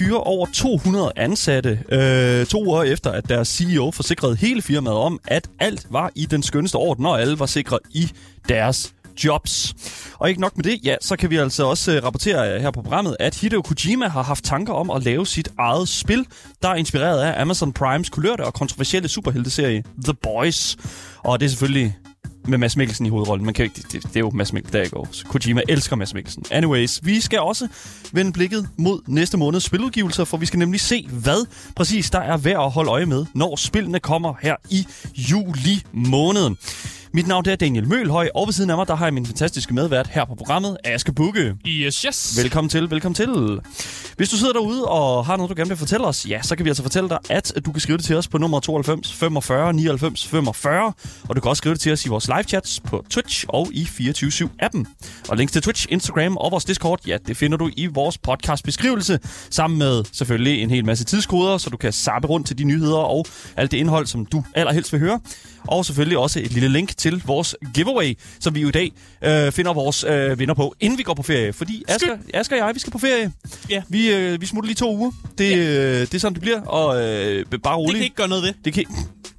fyre over 200 ansatte øh, to år efter, at deres CEO forsikrede hele firmaet om, at alt var i den skønneste orden, og alle var sikre i deres jobs. Og ikke nok med det, ja, så kan vi altså også øh, rapportere øh, her på programmet, at Hideo Kojima har haft tanker om at lave sit eget spil, der er inspireret af Amazon Primes kulørte og kontroversielle superhelteserie The Boys. Og det er selvfølgelig med Mads Mikkelsen i hovedrollen. Man kan ikke, det, det, det er jo Mads Mikkelsen, der går. Kojima elsker Mads Mikkelsen. Anyways, vi skal også vende blikket mod næste måneds spiludgivelser, for vi skal nemlig se, hvad præcis der er værd at holde øje med, når spillene kommer her i juli måneden. Mit navn er Daniel Mølhøj, og ved siden af mig, der har jeg min fantastiske medvært her på programmet, Aske Bukke. Yes, yes. Velkommen til, velkommen til. Hvis du sidder derude og har noget, du gerne vil fortælle os, ja, så kan vi altså fortælle dig, at du kan skrive det til os på nummer 92 45 99 45, og du kan også skrive det til os i vores live chats på Twitch og i 24-7-appen. Og links til Twitch, Instagram og vores Discord, ja, det finder du i vores podcast beskrivelse, sammen med selvfølgelig en hel masse tidskoder, så du kan sappe rundt til de nyheder og alt det indhold, som du allerhelst vil høre. Og selvfølgelig også et lille link til vores giveaway, som vi jo i dag øh, finder vores øh, vinder på, inden vi går på ferie. Fordi Asger, Asger og jeg, vi skal på ferie. Ja. Vi, øh, vi smutter lige to uger. Det, ja. øh, det er sådan, det bliver. Og øh, bare roligt. Det kan ikke gøre noget ved. Det kan...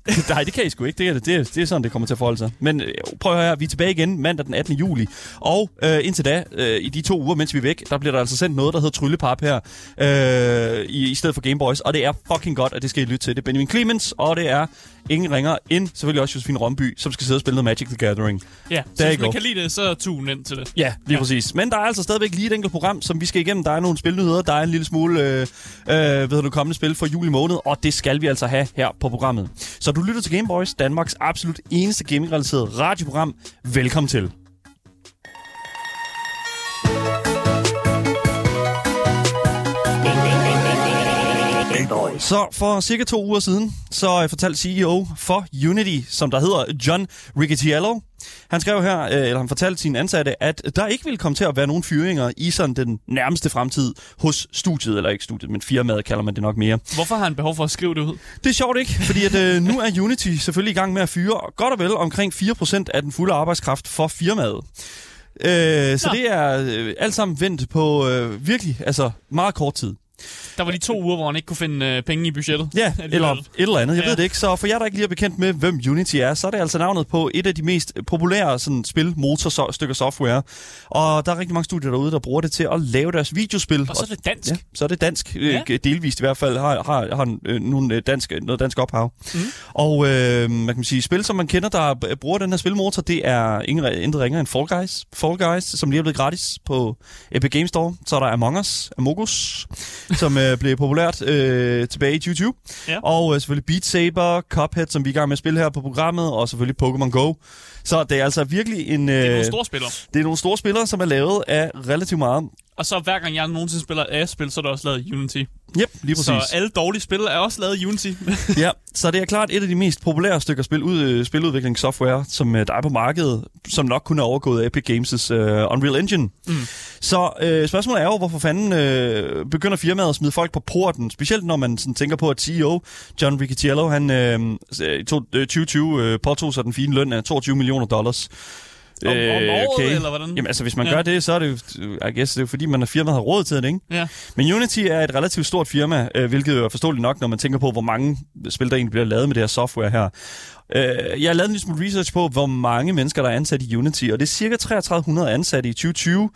Nej, det kan I sgu ikke. Det er, det, det er sådan, det kommer til at forholde sig. Men øh, prøv at høre her. Vi er tilbage igen mandag den 18. juli. Og øh, indtil da, øh, i de to uger, mens vi er væk, der bliver der altså sendt noget, der hedder Tryllepap her, øh, i, i stedet for Gameboys. Og det er fucking godt, at det skal I lytte til. Det er Benjamin Clemens, og det er ingen ringer end selvfølgelig også Josefine Romby, som skal sidde og spille noget Magic the Gathering. Ja, så hvis man kan lide det, så tune ind til det. Ja, lige ja. præcis. Men der er altså stadigvæk lige et enkelt program, som vi skal igennem. Der er nogle spilnyheder, der er en lille smule øh, øh, ved du, kommende spil for juli måned, og det skal vi altså have her på programmet. Så du lytter til Gameboys, Danmarks absolut eneste gaming-relateret radioprogram. Velkommen til. Så for cirka to uger siden, så fortalte CEO for Unity, som der hedder John Riccitiello, han skrev her, eller han fortalte sine ansatte, at der ikke ville komme til at være nogen fyringer i sådan den nærmeste fremtid hos studiet, eller ikke studiet, men firmaet kalder man det nok mere. Hvorfor har han behov for at skrive det ud? Det er sjovt ikke, fordi at, øh, nu er Unity selvfølgelig i gang med at fyre godt og vel omkring 4% af den fulde arbejdskraft for firmaet. Øh, så Nå. det er øh, alt sammen vendt på øh, virkelig altså meget kort tid. Der var de to uger, hvor han ikke kunne finde øh, penge i budgettet. Ja, eller et eller andet. Jeg ja. ved det ikke. Så for jer, der ikke lige er bekendt med, hvem Unity er, så er det altså navnet på et af de mest populære sådan, spil, motorstykker software. Og der er rigtig mange studier derude, der bruger det til at lave deres videospil. Og så er det dansk. Ja, så er det dansk. Ja. Øh, delvist i hvert fald har, har, har øh, nogle øh, dansk, noget dansk ophav. Mm. Og øh, man kan sige, spil, som man kender, der bruger den her spilmotor, det er ingen, intet ringer end Fall Guys. Fall Guys, som lige er blevet gratis på Epic Games Store. Så er der Among Us, Amogus, som øh, blev populært øh, tilbage i 2020. Ja. Og øh, selvfølgelig Beat Saber, Cuphead, som vi er i gang med at spille her på programmet, og selvfølgelig Pokémon Go. Så det er altså virkelig en... Øh, det er nogle store spillere. Det er nogle store spillere, som er lavet af relativt meget. Og så hver gang jeg nogensinde spiller A-spil, så er der også lavet Unity. Yep, lige præcis. Så alle dårlige spil er også lavet i Unity. ja, så det er klart et af de mest populære stykker spil, ud, øh, spiludviklingssoftware, som øh, der er på markedet, som nok kunne have overgået Epic Games' uh, Unreal Engine. Mm. Så øh, spørgsmålet er jo, hvorfor fanden øh, begynder firmaet at smide folk på porten? Specielt når man sådan, tænker på, at CEO John Riccitiello, han øh, i 2020 øh, påtog sig den fine løn af 22 millioner dollars. Om, om året, okay. eller hvordan? Jamen altså, hvis man ja. gør det, så er det jo, I guess, det er jo fordi, man er firmaet har råd til det, ikke? Ja. Men Unity er et relativt stort firma, øh, hvilket jo er forståeligt nok, når man tænker på, hvor mange spil, der egentlig bliver lavet med det her software her. Øh, jeg har lavet en lille smule research på, hvor mange mennesker, der er ansat i Unity, og det er cirka 3300 ansatte i 2020.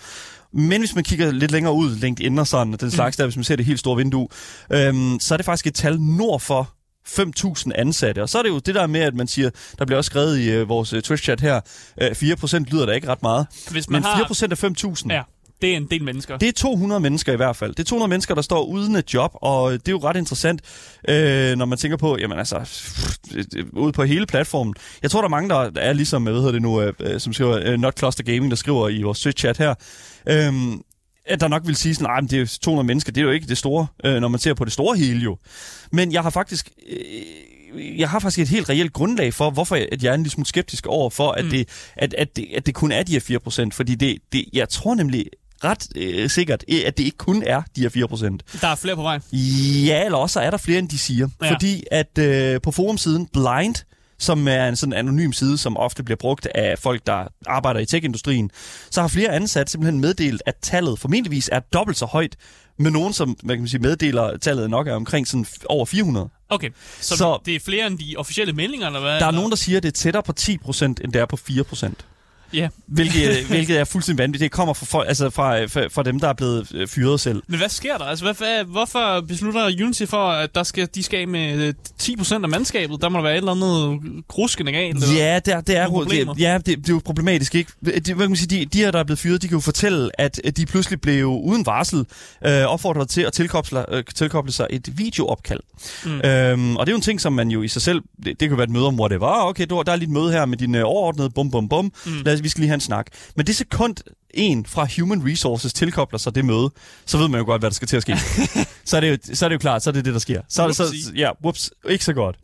Men hvis man kigger lidt længere ud, LinkedIn og sådan, den slags mm. der, hvis man ser det helt store vindue, øhm, så er det faktisk et tal nord for 5.000 ansatte. Og så er det jo det der med, at man siger, der bliver også skrevet i øh, vores øh, Twitch-chat her, øh, 4% lyder da ikke ret meget. Hvis man men 4% har... af 5.000... Ja. Det er en del mennesker. Det er 200 mennesker i hvert fald. Det er 200 mennesker, der står uden et job, og det er jo ret interessant, øh, når man tænker på, jamen altså, ude på hele platformen. Jeg tror, der er mange, der er ligesom, hvad hedder det nu, øh, som skriver, øh, Not Cluster Gaming, der skriver i vores Twitch-chat her, øh, at der nok vil sige sådan, at det er 200 mennesker, det er jo ikke det store, øh, når man ser på det store hele jo. Men jeg har faktisk... Øh, jeg har faktisk et helt reelt grundlag for, hvorfor at jeg er en lille smule skeptisk over for, at, mm. det, at, at, det, at det kun er de her 4%. Fordi det, det, jeg tror nemlig ret øh, sikkert, at det ikke kun er de her 4%. Der er flere på vej. Ja, eller også er der flere, end de siger. Ja. Fordi at øh, på forumsiden Blind, som er en sådan anonym side, som ofte bliver brugt af folk, der arbejder i tech-industrien, så har flere ansatte simpelthen meddelt, at tallet formentligvis er dobbelt så højt, med nogen, som man kan sige, meddeler, tallet nok er omkring sådan over 400. Okay, så, Så- det er flere end de officielle meldinger, eller hvad? Der er nogen, der siger, at det er tættere på 10%, end det er på 4%. Ja, Hvilket, hvilket er fuldstændig vanvittigt. Det kommer fra, folk, altså fra, fra, fra dem, der er blevet øh, fyret selv. men hvad sker der? Altså, hvad, hvad, hvorfor beslutter Unity for, at der skal, de skal af med øh, 10% af mandskabet? Der må der være et eller andet gruskende galt. eller? Ja, det er, det er, det, ja det, det er jo problematisk, ikke? Det, hvad kan man sige, de, de her, der er blevet fyret, de kan jo fortælle, at at de pludselig blev uden varsel øh, opfordret til at tilkoble, øh, tilkoble sig et videoopkald. Mm. Øhm, og det er jo en ting, som man jo i sig selv, det, det kan være et møde om, hvor det var, okay, du, der er lige et møde her med din øh, overordnede, bum, bum, bum, mm. lad os, vi skal lige have en snak. Men det sekund, en fra Human Resources tilkobler sig det møde, så ved man jo godt, hvad der skal til at ske. så, er det jo, så er det jo klart, så er det det, der sker. Så, så, ja, whoops, ikke så godt.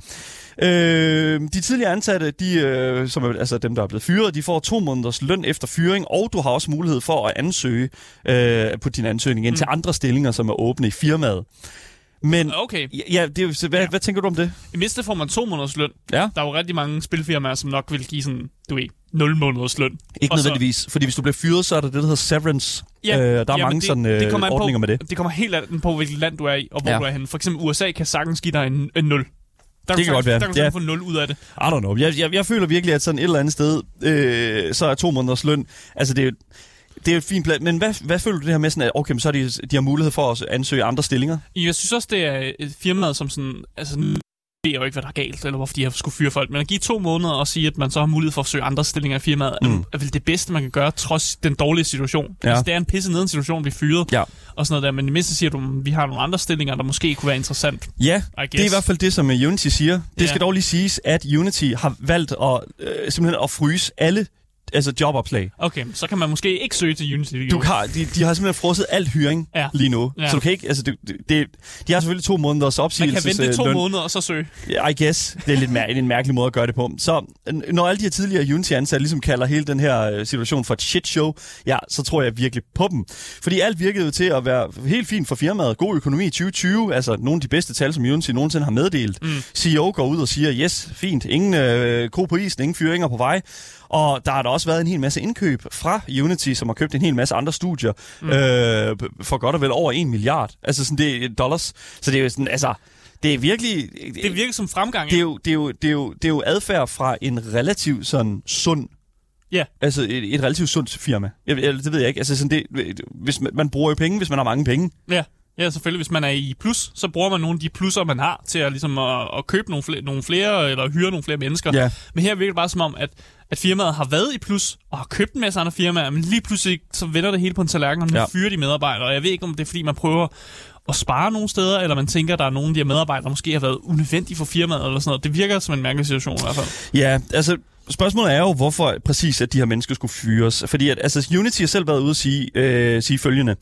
Øh, de tidligere ansatte, de, øh, som er, altså dem, der er blevet fyret, de får to måneders løn efter fyring, og du har også mulighed for at ansøge øh, på din ansøgning ind mm. til andre stillinger, som er åbne i firmaet. Men Okay, ja, det er, så hvad, ja. hvad tænker du om det? i mindste får man to måneders løn. Ja. Der er jo rigtig mange spilfirmaer, som nok vil give sådan, du ved, 0 måneders løn. Ikke Og så- nødvendigvis, fordi hvis du bliver fyret, så er der det, der hedder severance. Ja, øh, der er ja, mange det- sådan det øh, kommer an på- ordninger med det. Det kommer helt an på, hvilket land du er i, og hvor Ja. du er henne. For eksempel USA kan sagtens give dig en, en 0. Der kan du godt være. Der kan Ja. få 0 ud af det. I don't know. Jeg, jeg, jeg føler virkelig, at sådan et eller andet sted, øh, så er to måneders løn, altså det er det er et fint plan. Men hvad, hvad føler du det her med, sådan, at okay, så er de, de har mulighed for at ansøge andre stillinger? Jeg synes også, det er et firma, som sådan... Altså, jeg jo ikke, hvad der er galt, eller hvorfor de har skulle fyre folk. Men at give to måneder og sige, at man så har mulighed for at søge andre stillinger i firmaet, Mm. mm. er vel det bedste, man kan gøre, trods den dårlige situation. Ja. Altså, det er en pisse neden situation at blive fyret, Ja. og sådan noget der. Men i mindste siger du, at vi har nogle andre stillinger, der måske kunne være interessant. Ja, det er i hvert fald det, som øh, Unity siger. Det Ja. skal dog lige siges, at Unity har valgt at, øh, simpelthen at fryse alle altså jobopslag. Okay, så kan man måske ikke søge til Unity. Du har, de, de har simpelthen frosset alt hyring Ja. lige nu. Ja. Så du kan ikke, altså det, det, de har selvfølgelig to måneders Man opsigelses kan vente to løn. måneder og så søge. I guess. Det er lidt mær- en mærkelig måde at gøre det på. Så når alle de her tidligere Unity-ansatte ligesom kalder hele den her øh, situation for et shit show, ja, så tror jeg virkelig på dem. Fordi alt virkede jo til at være helt fint for firmaet. God økonomi i 2020, altså nogle af de bedste tal, som Unity nogensinde har meddelt. Mm. CEO går ud og siger, yes, fint, ingen øh, ko på isen, ingen fyringer på vej. Og der har der også været en hel masse indkøb fra Unity, som har købt en hel masse andre studier mm. øh, for godt og vel over en milliard. Altså sådan, det er dollars. Så det er jo sådan, altså, det er virkelig... Det virker som fremgang. Det er jo, det er jo, det er jo, det er jo adfærd fra en relativt sådan sund Ja. Altså et, et relativt sundt firma. Jeg, jeg, det ved jeg ikke. Altså sådan det, hvis man, man bruger jo penge, hvis man har mange penge. Ja. Ja, selvfølgelig. Hvis man er i plus, så bruger man nogle af de plusser, man har, til at, ligesom, at, at købe nogle flere, nogle flere, eller hyre nogle flere mennesker. Ja. Men her virker det bare som om, at, at firmaet har været i plus, og har købt en masse andre firmaer, men lige pludselig så vender det hele på en tallerken, og nu Ja. fyrer de medarbejdere. Og jeg ved ikke, om det er, fordi man prøver at spare nogle steder, eller man tænker, at der er nogle af de her medarbejdere, der måske har været unødvendige for firmaet, eller sådan noget. Det virker som en mærkelig situation i hvert fald. Ja, altså spørgsmålet er jo, hvorfor præcis, at de her mennesker skulle fyres. Fordi at, altså, Unity har selv været ude at sige, øh, sige følgende.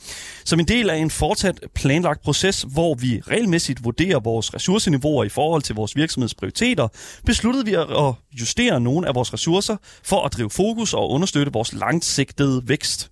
Som en del af en fortsat planlagt proces, hvor vi regelmæssigt vurderer vores ressourceniveauer i forhold til vores virksomheds prioriteter, besluttede vi at justere nogle af vores ressourcer for at drive fokus og understøtte vores langsigtede vækst.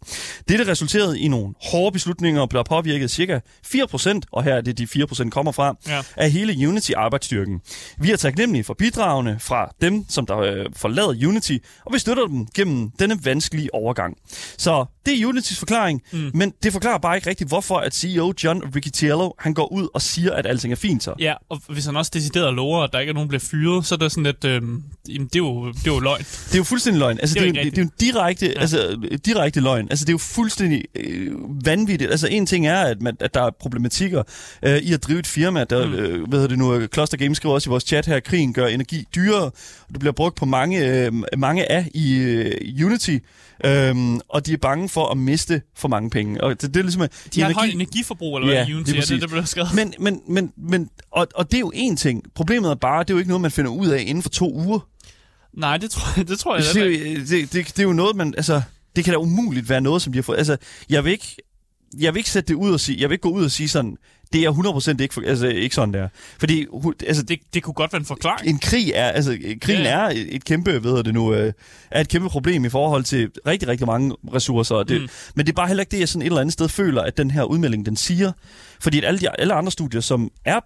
Dette resulterede i nogle hårde beslutninger og blev påvirket cirka 4%, og her er det de 4% kommer fra, Ja. af hele Unity-arbejdsstyrken. Vi er taknemmelige for bidragene fra dem, som der øh, forlader Unity, og vi støtter dem gennem denne vanskelige overgang. Så det er Unitys forklaring, mm. men det forklarer bare ikke rigtigt, hvorfor at CEO John Riccitiello, han går ud og siger, at alting er fint så. Ja, og hvis han også decideret lover, at der ikke er nogen, der bliver fyret, så er det sådan lidt, øh, jamen, det, er jo, det er jo løgn. Det er jo fuldstændig løgn. Altså, Det det, er er, jo det, er jo en direkte, ja. altså, direkte løgn. Altså, det er jo fuldstændig øh, vanvittigt. Altså, en ting er, at, man, at der er problematikker øh, i at drive et firma. Der, mm. øh, hvad hedder det nu, Cluster Games skriver også i vores chat her, krigen gør energi dyrere. og Det bliver brugt på mange, øh, mange af i øh, Unity. Øhm, og de er bange for at miste for mange penge. Og det, det er ligesom, at De har et højt energiforbrug, eller Ja, hvad, i Unity, lige er det, der bliver skrevet. men, men, men, men, og, og det er jo en ting. Problemet er bare, det er jo ikke noget, man finder ud af inden for to uger. Nej, det tror jeg, det tror jeg Det, er ikke. jo- det, det, det er jo noget, man... Altså, det kan da umuligt være noget, som de har fået... Altså, jeg vil ikke... Jeg vil ikke sætte det ud og sige... Jeg vil ikke gå ud og sige sådan... Det er 100% ikke, for, altså, ikke sådan, der. Fordi altså, Det, det kunne godt være en forklaring. en krig er, altså, krigen Ja, er et kæmpe, ved det nu, øh, er et kæmpe problem i forhold til rigtig, rigtig mange ressourcer. Det, Mm. Men det er bare heller ikke det, jeg sådan et eller andet sted føler, at den her udmelding, den siger. Fordi at alle, de, alle andre studier, som er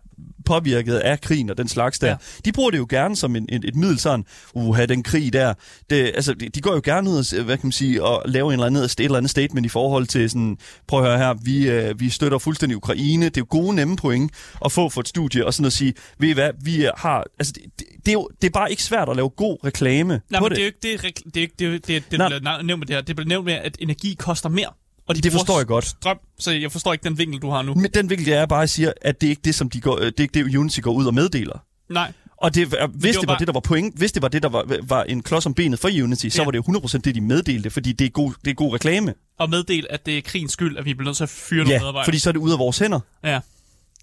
påvirket af krigen og den slags der, Ja. de bruger det jo gerne som en, et, et middel sådan, uha, den krig der. Det, altså, de, de går jo gerne ud og, hvad kan man sige, og laver en eller anden, et eller andet statement i forhold til sådan, prøv at høre her, vi, øh, vi støtter fuldstændig Ukraine. Det er gode, nemme point at få for et studie, og sådan at sige, ved I hvad, vi har, altså, det, det, det, er jo, det er bare ikke svært at lave god reklame Nej, på men det. det er jo ikke det, det, er ikke, det, er det, det, det bliver nævnt med det her. Det bliver nævnt med, at energi koster mere. Og de Det forstår jeg godt. Strøm, så jeg forstår ikke den vinkel, du har nu. Men den vinkel er bare at sige, at det er ikke det, som de går, det er ikke det, Unity går ud og meddeler. Nej, Og det, hvis det var bare- det, der var point, hvis det var det, der var, var en klods om benet for Unity, så Ja. var det jo 100% det, de meddelte, fordi det er god, det er god reklame. og meddel, at det er krigens skyld, at vi bliver nødt til at fyre nogle Ja, medarbejdere. fordi så er det ude af vores hænder. Ja.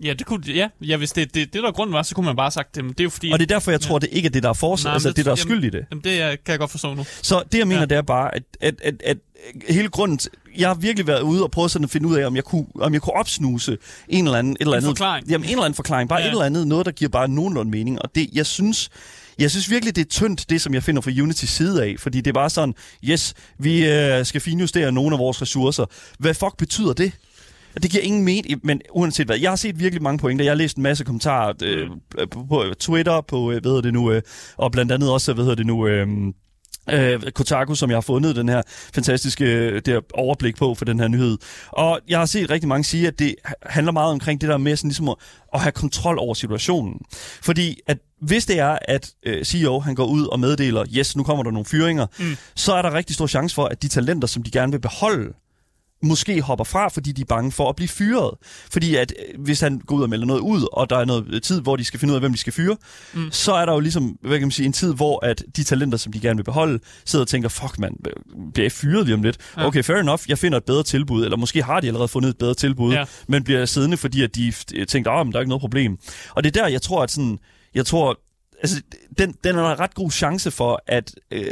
Ja, det kunne, ja, ja, hvis det, det, det der grunden var, så kunne man bare have sagt, det, det er jo fordi... Og det er derfor, jeg tror, det ikke er det, der er forsæt, Nej, altså men det, der er skyld i det. Jamen, det er, kan jeg godt forstå nu. Så det, jeg mener, Ja. det er bare, at, at, at, at hele grunden... Jeg har virkelig været ude og prøve sådan at finde ud af, om jeg kunne, om jeg kunne opsnuse en eller anden... Et eller En andet, forklaring. Jamen, en eller anden forklaring. Bare ja. et eller andet, noget, der giver bare nogenlunde mening. Og det, jeg synes... Jeg synes virkelig, det er tyndt, det som jeg finder fra Unity side af, fordi det er bare sådan, yes, vi øh, skal finjustere nogle af vores ressourcer. Hvad fuck betyder det? Det giver ingen mening, men uanset hvad. Jeg har set virkelig mange pointer. Jeg har læst en masse kommentarer øh, på, på Twitter, på, øh, hvad hedder det nu, øh, og blandt andet også, hvad hedder det nu, øh, øh, Kotaku, som jeg har fundet den her fantastiske øh, det her overblik på for den her nyhed. Og jeg har set rigtig mange sige, at det handler meget omkring det der med sådan ligesom at, at have kontrol over situationen. Fordi at hvis det er, at øh, CEO han går ud og meddeler, yes, nu kommer der nogle fyringer, mm. så er der rigtig stor chance for, at de talenter, som de gerne vil beholde, måske hopper fra, fordi de er bange for at blive fyret. Fordi at øh, hvis han går ud og melder noget ud, og der er noget øh, tid, hvor de skal finde ud af, hvem de skal fyre, mm. så er der jo ligesom, hvad kan man sige, en tid, hvor at de talenter, som de gerne vil beholde, sidder og tænker, fuck mand, bliver jeg fyret lige om lidt? Ja. Okay, fair enough, jeg finder et bedre tilbud, eller måske har de allerede fundet et bedre tilbud, Ja. men bliver siddende, fordi at de tænker, ah, men der er ikke noget problem. Og det er der, jeg tror, at sådan, jeg tror, altså, den, den er en ret god chance for, at øh,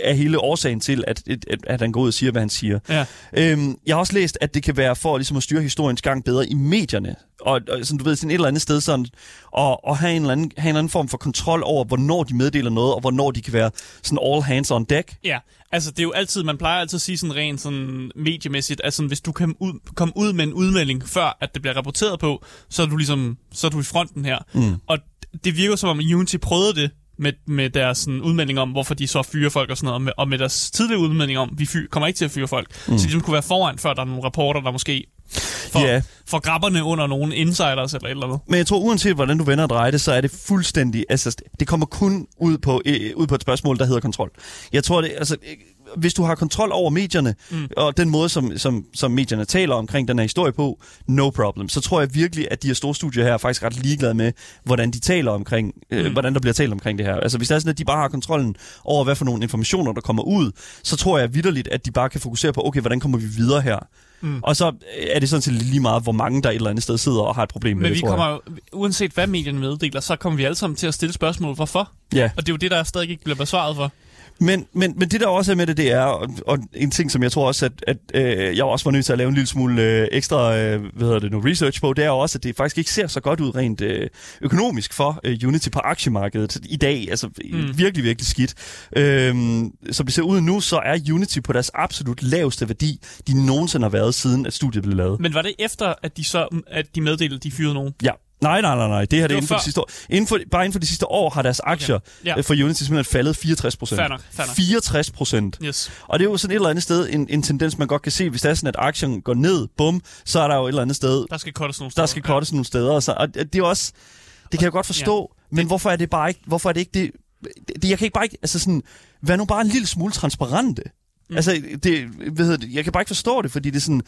er hele årsagen til, at, at, at han går ud og siger, hvad han siger. Ja. Øhm, jeg har også læst, at det kan være for ligesom at styre historiens gang bedre i medierne. Og, og sådan, du ved, sådan et eller andet sted sådan, og, og have, en eller anden, have en eller anden form for kontrol over, hvornår de meddeler noget, og hvornår de kan være sådan all hands on deck. Ja, altså det er jo altid, man plejer altid at sige sådan rent sådan mediemæssigt, at sådan, hvis du kan ud, komme ud med en udmelding, før at det bliver rapporteret på, så er du ligesom, så er du i fronten her. Mm. Og det virker som om Unity prøvede det med, med deres sådan, udmelding om, hvorfor de så fyrer folk og sådan noget, og med, og med deres tidligere udmelding om, vi fyr, kommer ikke til at fyre folk. Mm. Så de ligesom kunne være foran, før der er nogle rapporter, der måske får, Ja. får grabberne under nogle insiders eller et eller andet. Men jeg tror, uanset hvordan du vender og drejer det, så er det fuldstændig... Altså, det kommer kun ud på, øh, ud på et spørgsmål, der hedder kontrol. Jeg tror, det, altså, hvis du har kontrol over medierne, mm. og den måde, som, som, som medierne taler omkring den her historie på, no problem. Så tror jeg virkelig, at de her store studier her er faktisk ret ligeglade med, hvordan de taler omkring, øh, Mm. hvordan der bliver talt omkring det her. Altså, hvis det er sådan, at de bare har kontrollen over, hvad for nogle informationer, der kommer ud, så tror jeg vidderligt, at de bare kan fokusere på, okay, hvordan kommer vi videre her? Mm. Og så er det sådan set lige meget, hvor mange der et eller andet sted sidder og har et problem med Men det, vi tror jeg. kommer jo, uanset hvad medierne meddeler, så kommer vi alle sammen til at stille spørgsmål, hvorfor? Ja. Og det er jo det, der stadig ikke bliver besvaret for. Men, men, men det der også er med det, det er, og, og en ting, som jeg tror også, at, at øh, jeg også var nødt til at lave en lille smule øh, ekstra øh, hvad hedder det nu, research på, det er også, at det faktisk ikke ser så godt ud rent øh, økonomisk for øh, Unity på aktiemarkedet i dag. Altså mm. virkelig, virkelig skidt. Øhm, som det ser ud nu, så er Unity på deres absolut laveste værdi, de nogensinde har været, siden at studiet blev lavet. Men var det efter, at de så at de meddelte, at de fyrede nogen? Ja. Nej, nej, nej, nej. Det her det Det er inden for før. de sidste år. Inden for, bare inden for de sidste år har deres aktier Ja. okay. for Unity simpelthen faldet 64 procent. Fair nok, fair nok. 64 procent. Yes. Og det er jo sådan et eller andet sted en, en tendens, man godt kan se. Hvis det er sådan, at aktien går ned, bum, så er der jo et eller andet sted, Der skal cuttes nogle der steder. skal cuttes nogle steder. Og, så, og det er også, det kan jeg godt forstå, ja. men hvorfor er det bare ikke, hvorfor er det ikke det, det jeg kan ikke bare ikke, altså sådan, vær nu bare en lille smule transparente. Mm. Altså, det, hvad hedder det, jeg kan bare ikke forstå det, fordi det er sådan,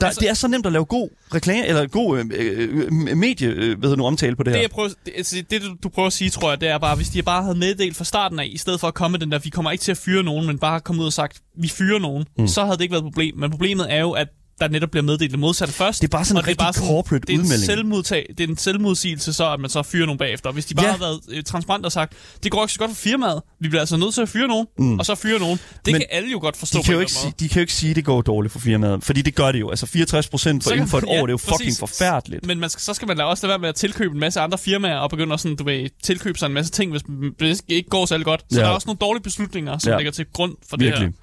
der, Altså- det er så nemt at lave god reklame, eller god øh, øh, medie, øh, hvad hedder nu, omtale på det her. Det, jeg prøver, det, altså, det, du- prøver at sige, tror jeg, det er bare, hvis de bare havde meddelt fra starten af, i stedet for at komme den der, vi kommer ikke til at fyre nogen, men bare komme ud og sagt, vi fyrer nogen, mm. så havde det ikke været et problem. Men problemet er jo, at der netop bliver meddelt det modsatte først. Det er bare sådan en rigtig bare sådan- corporate det er en udmelding. Selvmodtag, det er en selvmodsigelse så, at man så fyrer nogen bagefter. Hvis de bare Ja. ja. havde været øh, transparent og sagt, det går ikke så godt for firmaet, vi bliver altså nødt til at fyre nogen, mm. og så fyre nogen. Det Men kan alle jo godt forstå De kan, jo ikke, sige, de kan jo ikke sige, at det går dårligt for firmaet, fordi det gør det jo. Altså 64 procent for inden for et man- år, ja, det er jo fucking præcis. forfærdeligt. Men man skal, så skal man også lade være med at tilkøbe en masse andre firmaer og begynde at sådan, du ved, tilkøbe sig en masse ting, hvis det ikke går særlig godt. Så Ja. der er også nogle dårlige beslutninger, som Ja. ja. ligger til grund for Virkelig. det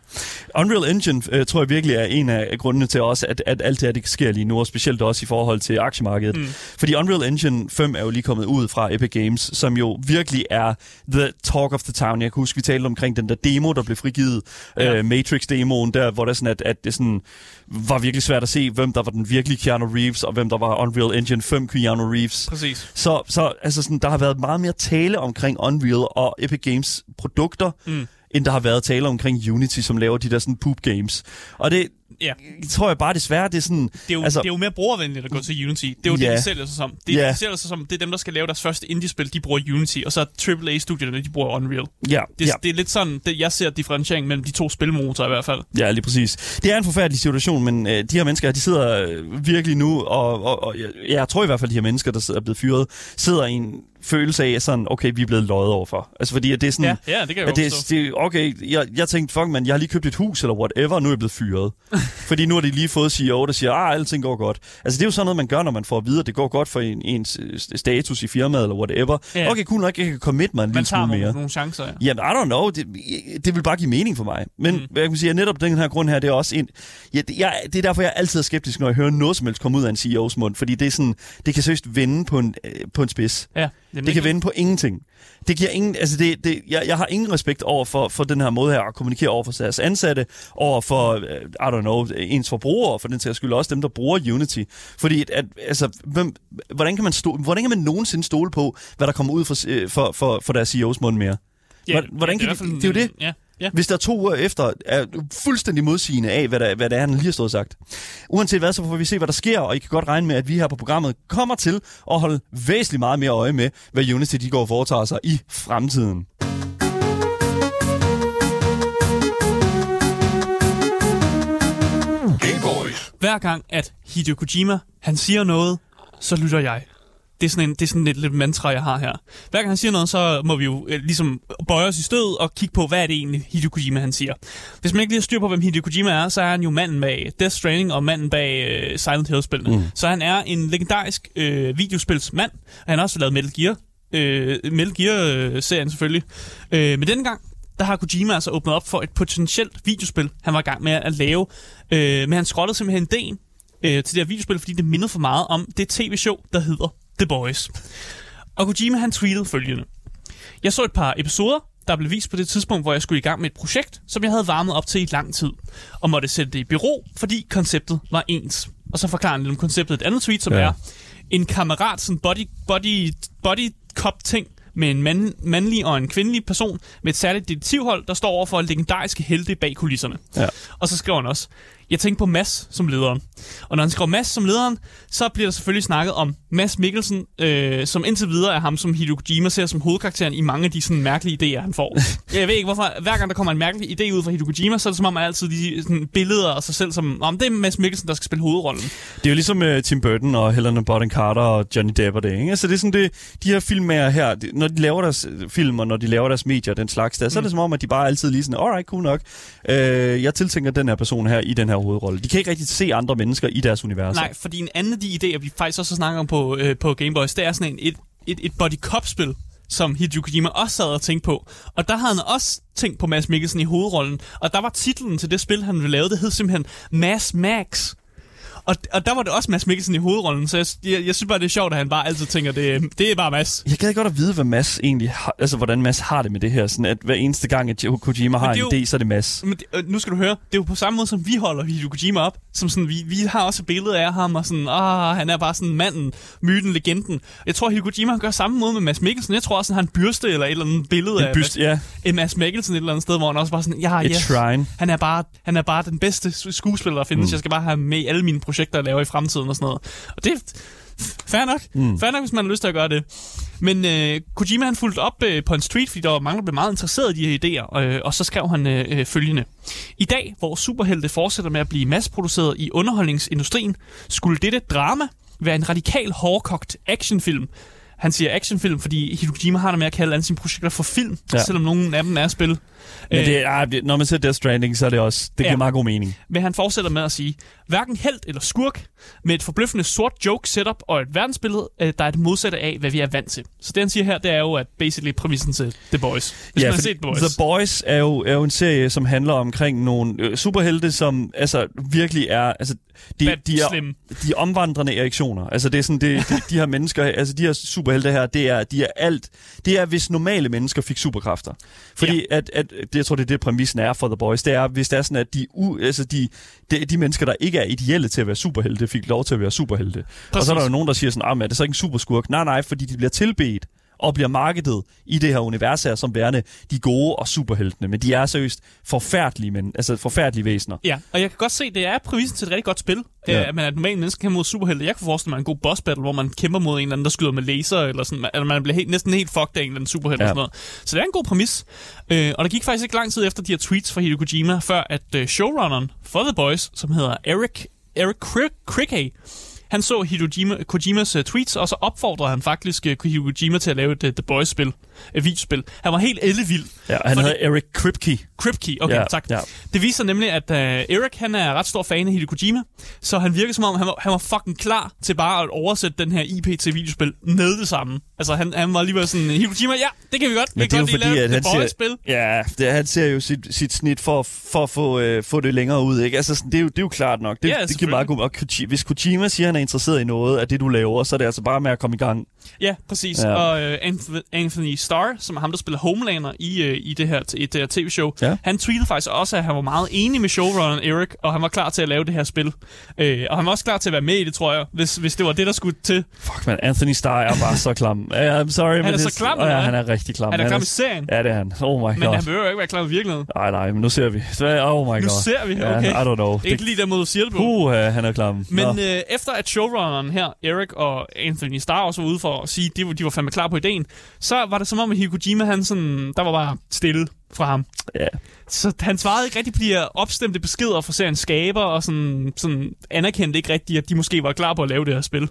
Unreal Engine øh, tror jeg virkelig er en af grundene til også, at, at alt det her det sker lige nu, og specielt også i forhold til aktiemarkedet. Mm. Fordi Unreal Engine 5 er jo lige kommet ud fra Epic Games, som jo virkelig er the talk of the town. Jeg kan huske, vi talte omkring den der demo, der blev frigivet, Ja. øh, Matrix-demoen, der, hvor det er sådan, at, at det sådan var virkelig svært at se, hvem der var den virkelige Keanu Reeves, og hvem der var Unreal Engine 5 Keanu Reeves. Præcis. Så, så altså sådan, der har været meget mere tale omkring Unreal og Epic Games produkter, mm. End der har været tale omkring Unity, som laver de der sådan poop games. Og det Ja. tror jeg bare desværre, det er sådan... Det er, jo, altså, det er jo mere brugervenligt at gå til Unity. Det er jo Ja. det, de sælger sig som. Det, Ja. de sælger sig som. det er dem, der skal lave deres første indie-spil, de bruger Unity, og så AAA-studierne, de bruger Unreal. Ja, Det, ja, det er lidt sådan, det, jeg ser differentiering mellem de to spilmotorer i hvert fald. ja, lige præcis. Det er en forfærdelig situation, men øh, de her mennesker, de sidder øh, virkelig nu, og, og, og jeg, jeg tror i hvert fald, de her mennesker, der sidder- er blevet fyret, sidder i en følelse af sådan, okay, vi er blevet løjet overfor. Altså fordi at det er sådan... Ja, ja det kan jeg at det, det, okay, jeg, jeg tænkte, fuck man, jeg har lige købt et hus eller whatever, og nu er jeg blevet fyret. Fordi nu har de lige fået CEO, der siger, ah, alting går godt. Altså det er jo sådan noget, man gør, når man får at vide, at det går godt for en, ens øh, status i firmaet eller whatever. Ja. Okay, cool nok, jeg kan commit mig en Man lille smule nogle, mere. nogle chancer, ja. Jamen, I don't know. Det, det vil bare give mening for mig. Men mm. jeg kan sige, at netop den her grund her, det er også en... Ja, det, jeg, det er derfor, jeg altid er skeptisk, når jeg hører noget som helst komme ud af en CEO's mund. Fordi det er sådan, det kan seriøst vende på en, øh, på en spids. ja Det kan vende på ingenting. Det giver ingen, altså det, det, jeg, jeg har ingen respekt over for, for den her måde her at kommunikere over for deres ansatte, over for, uh, I don't know, ens forbrugere, for den sags skyld også dem, der bruger Unity. Fordi, at, altså, hvem, hvordan, kan man stå, hvordan kan man nogensinde stole på, hvad der kommer ud for, øh, for, for, for deres CEO's mund mere? Hvordan- hvordan det er kan i de- hvert det er jo en- Ja, ja. Hvis der to uger efter er fuldstændig modsigende af, hvad, der, hvad det er, han lige har stået og sagt. Uanset hvad, så får vi se, hvad der sker, og I kan godt regne med, at vi her på programmet kommer til at holde væsentligt meget mere øje med, hvad Unity de går og foretager sig i fremtiden. Hver gang, at Hideo Kojima, han siger noget, så lytter jeg. Det er sådan, en, det er sådan et lidt mantra, jeg har her. Hver gang han siger noget, så må vi jo øh, ligesom bøje os i stød og kigge på, hvad er det egentlig, Hideo Kojima han siger. Hvis man ikke lige har styr på, hvem Hideo Kojima er, så er han jo manden bag Death Stranding og manden bag øh, Silent Hill-spillene. Mm. Så han er en legendarisk øh, videospilsmand, og han har også lavet Metal Gear. Øh, Metal Gear-serien selvfølgelig. Øh, men denne gang, der har Kojima altså åbnet op for et potentielt videospil, han var i gang med at lave. Øh, men han skrottede simpelthen ideen øh, til det her videospil, fordi det mindede for meget om det tv-show, der hedder The Boys. Og Kojima han tweetede følgende. Jeg så et par episoder, der blev vist på det tidspunkt, hvor jeg skulle i gang med et projekt, som jeg havde varmet op til i lang tid, og måtte sætte det i bero, fordi konceptet var ens. Og så forklarer han lidt om konceptet et andet tweet, som ja. er en kammerat, sådan body, body, body cop ting, med en mand, mandlig og en kvindelig person med et særligt detektivhold, der står over for legendariske helte bag kulisserne. Ja. Og så skriver han også, jeg tænkte på Mass som lederen. Og når han skriver Mass som lederen, så bliver der selvfølgelig snakket om Mads Mikkelsen, øh, som indtil videre er ham, som Hideo Kojima ser som hovedkarakteren i mange af de sådan, mærkelige idéer, han får. jeg ved ikke, hvorfor hver gang der kommer en mærkelig idé ud fra Hideo Kojima, så er det som om, man altid de sådan, billeder af sig selv som, om det er Mads Mikkelsen, der skal spille hovedrollen. Det er jo ligesom uh, Tim Burton og Helena Bonham Carter og Johnny Depp og det, ikke? Altså det er sådan det, de her filmmager her, det, når de laver deres øh, film og når de laver deres medier, den slags der, så er det som om, at de bare altid lige sådan, alright, cool nok. Uh, jeg tiltænker den her person her i den her hovedrolle. De kan ikke rigtig se andre mennesker i deres univers. Nej, fordi en anden af de idéer, vi faktisk også snakker om på, øh, på Game Boys, det er sådan en, et, et, et body cop-spil, som Hideo Kojima også sad og tænkte på. Og der havde han også tænkt på Mads Mikkelsen i hovedrollen. Og der var titlen til det spil, han ville lave, det hed simpelthen Mass Max. Og, og der var det også Mads Mikkelsen i hovedrollen, så jeg, jeg, jeg synes bare, det er sjovt, at han bare altid tænker, det, det er bare Mads. Jeg gad godt at vide, hvad Mads egentlig har, altså hvordan Mads har det med det her, sådan at hver eneste gang, at Kojima har det en jo- idé, så er det Mads. Men det, øh, nu skal du høre, det er jo på samme måde, som vi holder Hideo Kojima op. Som sådan, vi, vi har også et billede af ham, og sådan, ah, han er bare sådan manden, myten, legenden. Jeg tror, Hideo Kojima gør samme måde med Mads Mikkelsen. Jeg tror også, han har en byrste eller et eller andet billede af En byst, ja. Mads, Mads Mikkelsen et eller andet sted, hvor han også bare sådan, ja, shrine. han er, bare, han er bare den bedste sk- skuespiller, der findes. Mm. Jeg skal bare have med i alle mine projekter, jeg laver i fremtiden og sådan noget. Og det er fair nok. Mm. Fair nok, hvis man har lyst til at gøre det. Men øh, Kojima han fulgte op øh, på en street, fordi der var mange, der blev meget interesseret i de her idéer, øh, og så skrev han øh, øh, følgende. I dag, hvor superhelte fortsætter med at blive masseproduceret i underholdningsindustrien, skulle dette drama være en radikal hårdkogt actionfilm, han siger actionfilm, fordi Hideo har det med at kalde alle sine projekter for film, Ja. ja. selvom nogle af dem er spil. Men Øh, det, er, det, når man ser Death Stranding, så er det også... Det giver Ja. meget god mening. Men han fortsætter med at sige, hverken held eller skurk, med et forbløffende sort joke setup og et verdensbillede, øh, der er det modsatte af, hvad vi er vant til. Så det han siger her, det er jo, at basically præmissen til The Boys. Hvis man har set The Boys. The Boys er jo, er jo en serie, som handler omkring nogle øh, superhelte, som altså virkelig er... Altså, de, Bad de, er, slim. de er omvandrende erektioner. Altså det er sådan, det, de, de her mennesker, altså de her superhelte her, det er, de er alt. Det er, hvis normale mennesker fik superkræfter. Fordi ja. at, at, det, jeg tror, det er det, præmissen er for The Boys. Det er, hvis det er sådan, at de, u, altså de, de, de mennesker, der ikke er ideelle til at være superhelte, fik lov til at være superhelte. Præcis. Og så er der jo nogen, der siger sådan, ah, men er det så ikke en superskurk? Nej, nej, fordi de bliver tilbedt og bliver markedet i det her univers her som værende de gode og superheltene. Men de er seriøst forfærdelige, men, altså forfærdelige væsener. Ja, og jeg kan godt se, at det er præmissen til et rigtig godt spil. Ja. Ja. At man er et normalt menneske kæmper mod superhelte. Jeg kan forestille mig en god boss battle, hvor man kæmper mod en eller anden, der skyder med laser, eller sådan, eller man bliver helt, næsten helt fucked af en eller anden superhelte. Ja. Og sådan noget. Så det er en god præmis. Øh, og der gik faktisk ikke lang tid efter de her tweets fra Hideo Kojima, før at øh, showrunneren for The Boys, som hedder Eric, Eric Kricke, han så Hideo Kojimas øh, tweets, og så opfordrede han faktisk uh, til at lave et øh, The Boys-spil, videospil. Han var helt ellevild. Ja, han For hedder Eric Kripke. Kripke, okay, Ja, tak. ja. Det viser nemlig, at uh, Eric han er ret stor fan af Hideo Kojima, så han virker som om, han var, han var fucking klar til bare at oversætte den her IP til videospil med det samme. Altså han, han var lige sådan, Hideo Kojima, ja, det kan vi godt. Men vi det er jo fordi, lave at han siger, Boys-spil. ja, det, han ser jo sit, sit snit for, for at få, øh, få det længere ud, ikke? Altså, sådan, det, er jo, det er jo klart nok. Det, Ja, det giver meget god... Og hvis Kojima siger, at han er interesseret i noget af det, du laver, så er det altså bare med at komme i gang. Ja, præcis. Ja. Og Anthony, Anthony Starr, som er ham, der spiller Homelander i, uh, i det her, i det her tv-show, Ja. han tweetede faktisk også, at han var meget enig med showrunneren Eric, og han var klar til at lave det her spil. Uh, og han var også klar til at være med i det, tror jeg, hvis, hvis det var det, der skulle til. Fuck, man, Anthony Starr er bare så klam. I'm sorry, Han men er det, så klam, oh, ja, han er rigtig klam. Han er med er, serien, Ja, det er han. Oh my men god. han behøver jo ikke være klar med virkeligheden. Nej, nej, men nu ser vi. Oh my Nu god. ser vi, Ja, okay. I don't know. Ikke lige der måde, du siger det på. Puh, han er klam. Men Nå. øh, efter at showrunneren her, Eric og Anthony Starr også var ude for at sige, at de, var- de var fandme klar på ideen, så var det som om, at Hideo Kojima, han sådan, der var bare stille fra ham. Ja. Så han svarede ikke rigtig på de her opstemte beskeder fra serien Skaber, og sådan, sådan anerkendte ikke rigtigt, at de måske var klar på at lave det her spil.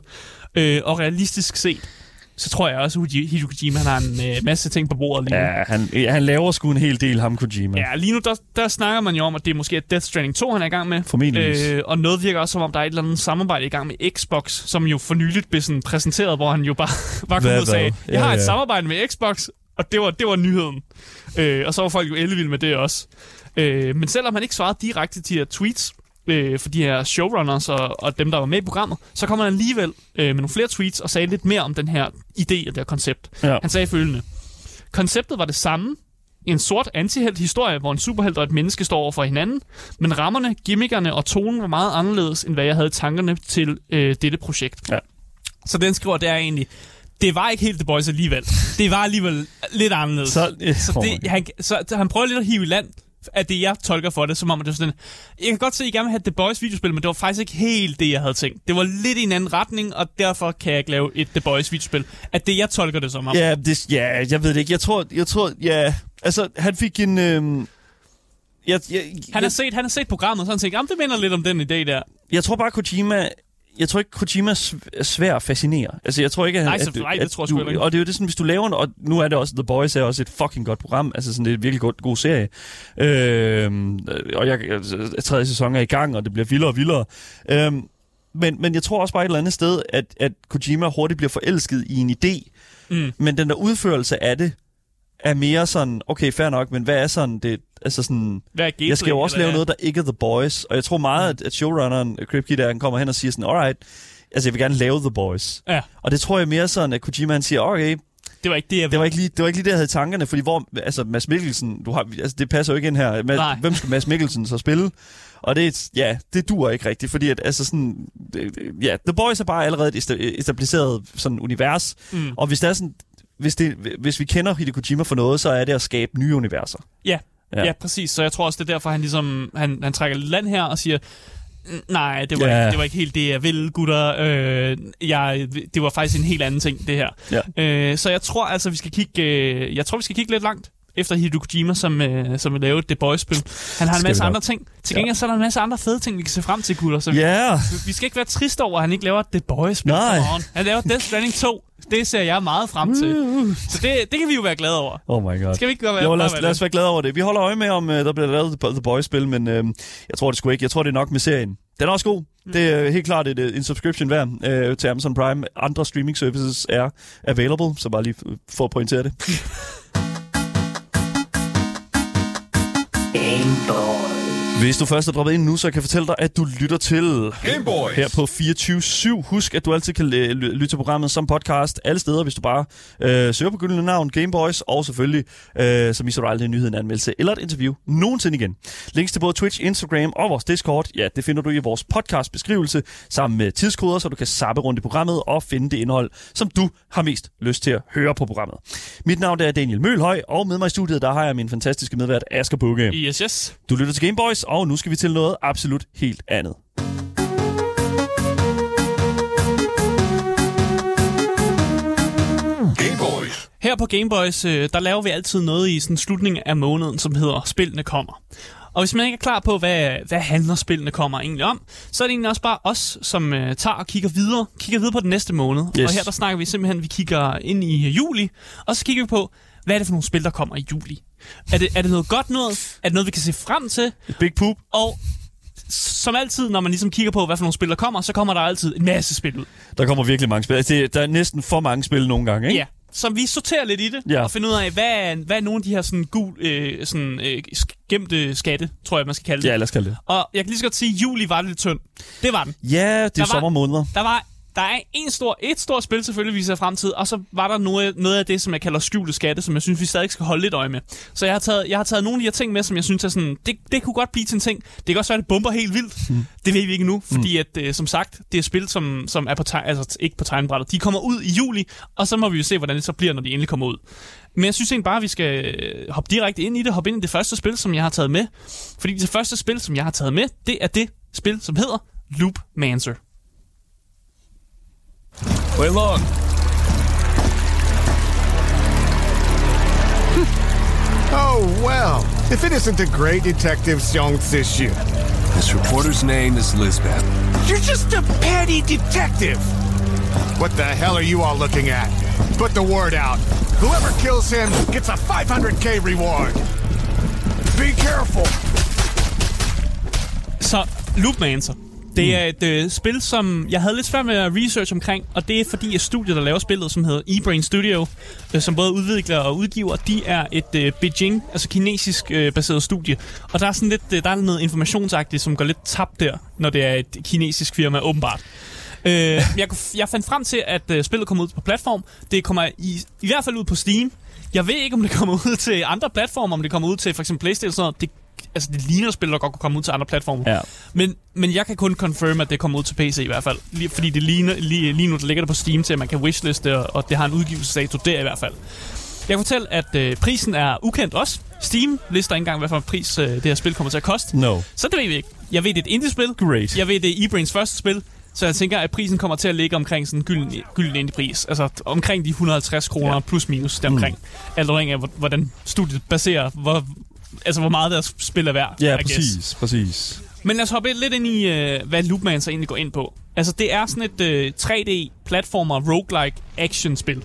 Øh, og realistisk set, så tror jeg også, at Hideo Kojima han har en øh, masse ting på bordet lige nu. Ja, han, han laver sgu en hel del, ham Kojima. Ja, lige nu der, der snakker man jo om, at det er måske Death Stranding 2, han er i gang med. Formentligvis. Øh, og noget virker også som om, der er et eller andet samarbejde i gang med Xbox, som jo for nyligt blev sådan præsenteret, hvor han jo bare, bare kom Hvad, ud og sagde, jeg har Ja, et ja. samarbejde med Xbox, og det var, det var nyheden. Øh, og så var folk jo ellevilde med det også. Øh, men selvom han ikke svarede direkte til de her tweets, øh, for de her showrunners og, og dem, der var med i programmet, så kom han alligevel øh, med nogle flere tweets og sagde lidt mere om den her idé og det her koncept. Ja. Han sagde følgende. Konceptet var det samme. En sort antihelt historie, hvor en superhelt og et menneske står over for hinanden, men rammerne, gimmickerne og tonen var meget anderledes, end hvad jeg havde tankerne til øh, dette projekt. Ja. Så den skriver, det er egentlig, det var ikke helt The Boys alligevel. Det var alligevel lidt anderledes. Så, øh, så, det, han, så han prøver lidt at hive i land af det, jeg tolker for det, som om at det var sådan, jeg kan godt se, at I gerne vil have The Boys videospil, men det var faktisk ikke helt det, jeg havde tænkt. Det var lidt i en anden retning, og derfor kan jeg ikke lave et The Boys videospil. At det, jeg tolker det som om. Ja, det, ja, jeg ved det ikke. Jeg tror, jeg tror, ja, altså, han fik en... Øh, jeg, jeg, Han jeg, har set, han har set programmet, så han tænkte, det minder lidt om den idé der. jeg tror bare, Kojima... Jeg tror ikke, Kojima er sv- svær at fascinere. Altså, jeg tror ikke, at, Nej, at, nej, det tror jeg du, ikke. Og det er jo det sådan, hvis du laver en... Og nu er det også... The Boys er også et fucking godt program. Altså, sådan, det er en virkelig god, god serie. Øhm, og jeg, tredje sæson er i gang, og det bliver vildere og vildere. Øhm, men, men jeg tror også bare et eller andet sted, at, at Kojima hurtigt bliver forelsket i en idé. Mm. Men den der udførelse af det, er mere sådan, okay, fair nok, men hvad er sådan det, altså sådan, Hvad er jeg skal jo også lave noget, der ikke er The Boys, og jeg tror meget, at, at showrunneren, Kripke, der, han kommer hen og siger sådan, alright, altså jeg vil gerne lave The Boys. Ja, Og det tror jeg mere sådan, at Kojima han siger, okay, det var ikke det, jeg det var ikke lige det, var ikke lige det jeg havde i tankerne, fordi hvor, altså Mads Mikkelsen, du har, altså det passer jo ikke ind her, Mads, Nej. hvem skal Mads Mikkelsen så spille? Og det, er et- ja, det dur ikke rigtigt, fordi at, altså sådan, det- ja, The Boys er bare allerede et etableret sådan univers, Mm. og hvis det er sådan, hvis, det, hvis vi kender Hideo Kojima for noget, så er det at skabe nye universer. Ja, Ja. ja. ja, præcis. Så jeg tror også, det er derfor, han ligesom han, han trækker lidt land her og siger, Nej, det var, Ja. yeah. ikke, det var ikke helt det, jeg ville, gutter. Øh, jeg, det var faktisk en helt anden ting, det her. Ja. Øh, så jeg tror altså, vi skal kigge, øh, jeg tror, vi skal kigge lidt langt efter Hideo Kojima, som, øh, som vil lave The Boys-spil. Han har en masse vi andre ting. Til Ja. gengæld så er der en masse andre fede ting, vi kan se frem til, gutter. Så vi, Ja, vi skal ikke være triste over, at han ikke laver The Boys-spil. Nej. Han laver Death Stranding 2. Det ser jeg meget frem til. Så det, det kan vi jo være glade over. oh my god. Skal vi ikke gøre Jo, lad os, være lad os være glade over det. Vi holder øje med, om uh, der bliver lavet The Boys-spil, men uh, jeg tror det sgu ikke. Jeg tror, det er nok med serien. Den er også god. Mm. Det er helt klart et, øh, en subscription værd uh, til Amazon Prime. Andre streaming services er available, så bare lige for at pointere det. Hvis du først er droppet ind nu, så kan jeg fortælle dig, at du lytter til Gameboys. her på 24-7. Husk, at du altid kan ly- lytte til programmet som podcast alle steder, hvis du bare øh, søger på gyldne navn Gameboys, og selvfølgelig, øh, så misser du aldrig en nyhed, en anmeldelse eller et interview nogensinde igen. Links til både Twitch, Instagram og vores Discord, ja, det finder du i vores podcastbeskrivelse, sammen med tidskoder, så du kan sappe rundt i programmet og finde det indhold, som du har mest lyst til at høre på programmet. Mit navn er Daniel Mølhøj, og med mig i studiet, der har jeg min fantastiske medvært Asger Bukke. Yes, yes. Du lytter til Gameboys, og nu skal vi til noget absolut helt andet. Gameboys. Her på Gameboys, øh, der laver vi altid noget i sådan slutningen af måneden, som hedder Spillene kommer. Og hvis man ikke er klar på, hvad, hvad handler spillene kommer egentlig om, så er det egentlig også bare os, som øh, tager og kigger videre, kigger videre på den næste måned. Yes. Og her der snakker vi simpelthen, vi kigger ind i juli, og så kigger vi på, hvad er det for nogle spil, der kommer i juli? Er det, er det noget godt noget? Er det noget, vi kan se frem til? Big Poop. Og som altid, når man ligesom kigger på, hvad for nogle spil, der kommer, så kommer der altid en masse spil ud. Der kommer virkelig mange spil. Altså, det, der er næsten for mange spil nogle gange, ikke? Ja, som vi sorterer lidt i det, Ja. og finder ud af, hvad er, hvad er nogle af de her sådan, gul, øh, sådan, øh, gemte skatte, tror jeg, man skal kalde det. Ja, lad os kalde det. Og jeg kan lige så godt sige, at juli var lidt tynd. Det var den. Ja, det er var- sommermåneder. Der var der er en stor, et stort spil selvfølgelig, vi ser fremtid, og så var der noget, noget af det, som jeg kalder skjulte skatte, som jeg synes, vi stadig skal holde lidt øje med. Så jeg har taget, jeg har taget nogle af de her ting med, som jeg synes er sådan, det, det kunne godt blive til en ting. Det kan også være, at det bomber helt vildt. Mm. Det ved vi ikke nu, fordi at, øh, som sagt, det er spil, som, som er på tegn, altså ikke på tegnbrættet. De kommer ud i juli, og så må vi jo se, hvordan det så bliver, når de endelig kommer ud. Men jeg synes egentlig bare, at vi skal øh, hoppe direkte ind i det, hoppe ind i det første spil, som jeg har taget med. Fordi det første spil, som jeg har taget med, det er det spil, som hedder Loop Mancer. Play along. Oh, well. If it isn't the great detective Xiong Zishu. This reporter's name is Lisbeth. You're just a petty detective! What the hell are you all looking at? Put the word out. Whoever kills him gets a 500k reward. Be careful! Så Loopmancer. Det er et øh, spil, som jeg havde lidt svært med at research omkring, og det er fordi, at studiet, der laver spillet, som hedder eBrain Studio, øh, som både udvikler og udgiver, de er et øh, Beijing, altså kinesisk øh, baseret studie. Og der er sådan lidt, øh, der er noget informationsagtigt, som går lidt tabt der, når det er et kinesisk firma, åbenbart. Øh, jeg, jeg fandt frem til, at øh, spillet kommer ud på platform. Det kommer i, i hvert fald ud på Steam. Jeg ved ikke, om det kommer ud til andre platformer, om det kommer ud til for eksempel Playstation og sådan noget. Det, altså, det ligner spil, der godt kunne komme ud til andre platformer. Ja. Men, men jeg kan kun confirm, at det kommer ud til PC i hvert fald. Lige, fordi det ligner, lige, lige nu der ligger det på Steam til, at man kan wishliste, og, og det har en udgivelsesdato der i hvert fald. Jeg kan fortælle, at øh, prisen er ukendt også. Steam lister ikke engang, hvad for en pris øh, det her spil kommer til at koste. No. Så det ved vi ikke. Jeg ved, det er et indie-spil. Great. Jeg ved, det er eBrains første spil. Så jeg tænker, at prisen kommer til at ligge omkring sådan en gylden, gylden indie-pris. Altså omkring de 150 kroner ja. plus minus deromkring. Mm. Alt afhængig af, hvor- hvordan studiet baserer, hvor, altså hvor meget deres spil er værd. Ja, I guess. præcis, præcis. Men lad os hoppe lidt ind i, øh, hvad Loopman så egentlig går ind på. Altså, det er sådan et øh, 3D-platformer roguelike action-spil.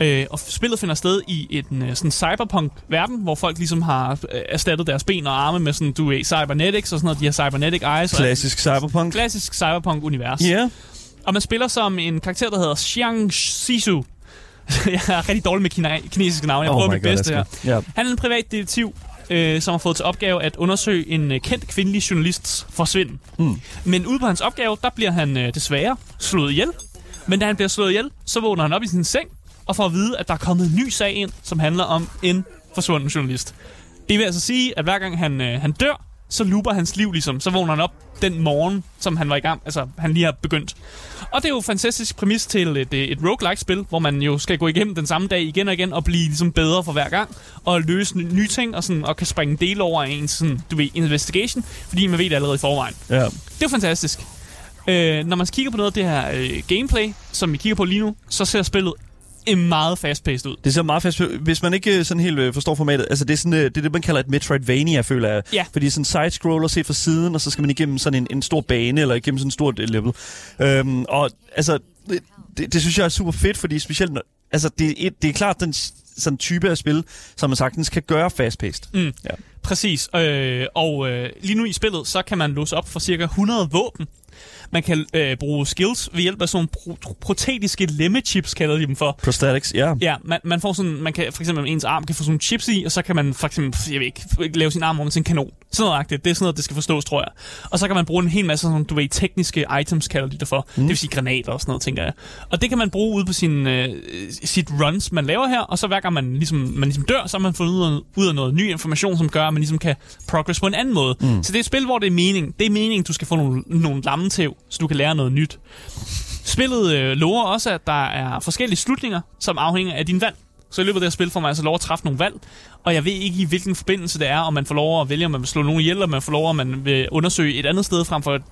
Øh, og spillet finder sted i en øh, sådan cyberpunk-verden, hvor folk ligesom har øh, erstattet deres ben og arme med sådan, du ved, cybernetics og sådan noget. De har cybernetic eyes. og- Klassisk cyberpunk. Klassisk cyberpunk-univers. Ja. Yeah. Og man spiller som en karakter, der hedder Xiang Sisu. jeg er rigtig dårlig med kina- kinesiske navne. Jeg Oh prøver mit bedste her. Ja. Han er en privat detektiv, øh, som har fået til opgave at undersøge en øh, kendt kvindelig journalists forsvinden. Mm. Men ude på hans opgave, der bliver han øh, desværre slået ihjel. Men da han bliver slået ihjel, så vågner han op i sin seng og får at vide, at der er kommet en ny sag ind, som handler om en forsvunden journalist. Det vil altså sige, at hver gang han, øh, han dør, så looper hans liv ligesom. Så vågner han op den morgen, som han var i gang, altså han lige har begyndt. Og det er jo en fantastisk præmis til et, øh, et roguelike-spil, hvor man jo skal gå igennem den samme dag igen og igen og blive ligesom bedre for hver gang, og løse ny- nye ting, og, sådan, og kan springe en del over en sådan, du ved, investigation, fordi man ved det allerede i forvejen. Ja. Det er jo fantastisk. Øh, når man kigger på noget af det her øh, gameplay, som vi kigger på lige nu, så ser spillet meget fast-paced ud. Det ser meget fast. Hvis man ikke øh, sådan helt øh, forstår formatet, altså det er, sådan, øh, det er det, man kalder et Metroidvania, føler jeg. Ja. Fordi sådan side-scroller set fra siden, og så skal man igennem sådan en, en stor bane, eller igennem sådan en stort level. Øhm, og altså, det, det, det, synes jeg er super fedt, fordi specielt, når, altså det, er et- det er klart den sådan type af spil, som man sagtens kan gøre fast-paced. Mm. Ja. Præcis. Øh, og øh, lige nu i spillet, så kan man låse op for cirka 100 våben. Man kan øh, bruge skills ved hjælp af sådan nogle pro- protetiske lemmechips, kalder de dem for. Prosthetics, ja. Ja, man, man får sådan, man kan for eksempel ens arm kan få sådan nogle chips i, og så kan man for eksempel, jeg ved ikke, lave sin arm om til en kanon. Sådan noget. Det er sådan noget, det skal forstås, tror jeg. Og så kan man bruge en hel masse sådan, du ved, tekniske items, kalder de det for. Mm. Det vil sige granater og sådan noget, tænker jeg. Og det kan man bruge ude på sin, øh, sit runs, man laver her, og så hver gang man ligesom, man ligesom dør, så har man fundet ud af, ud af noget ny information, som gør, at man ligesom kan progress på en anden måde. Mm. Så det er et spil, hvor det er mening. Det er meningen, du skal få nogle, nogle lammetæv, så du kan lære noget nyt. Spillet øh, lover også, at der er forskellige slutninger, som afhænger af din valg. Så i løbet af det her spil får man altså lov at træffe nogle valg, og jeg ved ikke i hvilken forbindelse det er, om man får lov at vælge, om man vil slå nogen ihjel, eller om man får lov, at man vil undersøge et andet sted frem for et,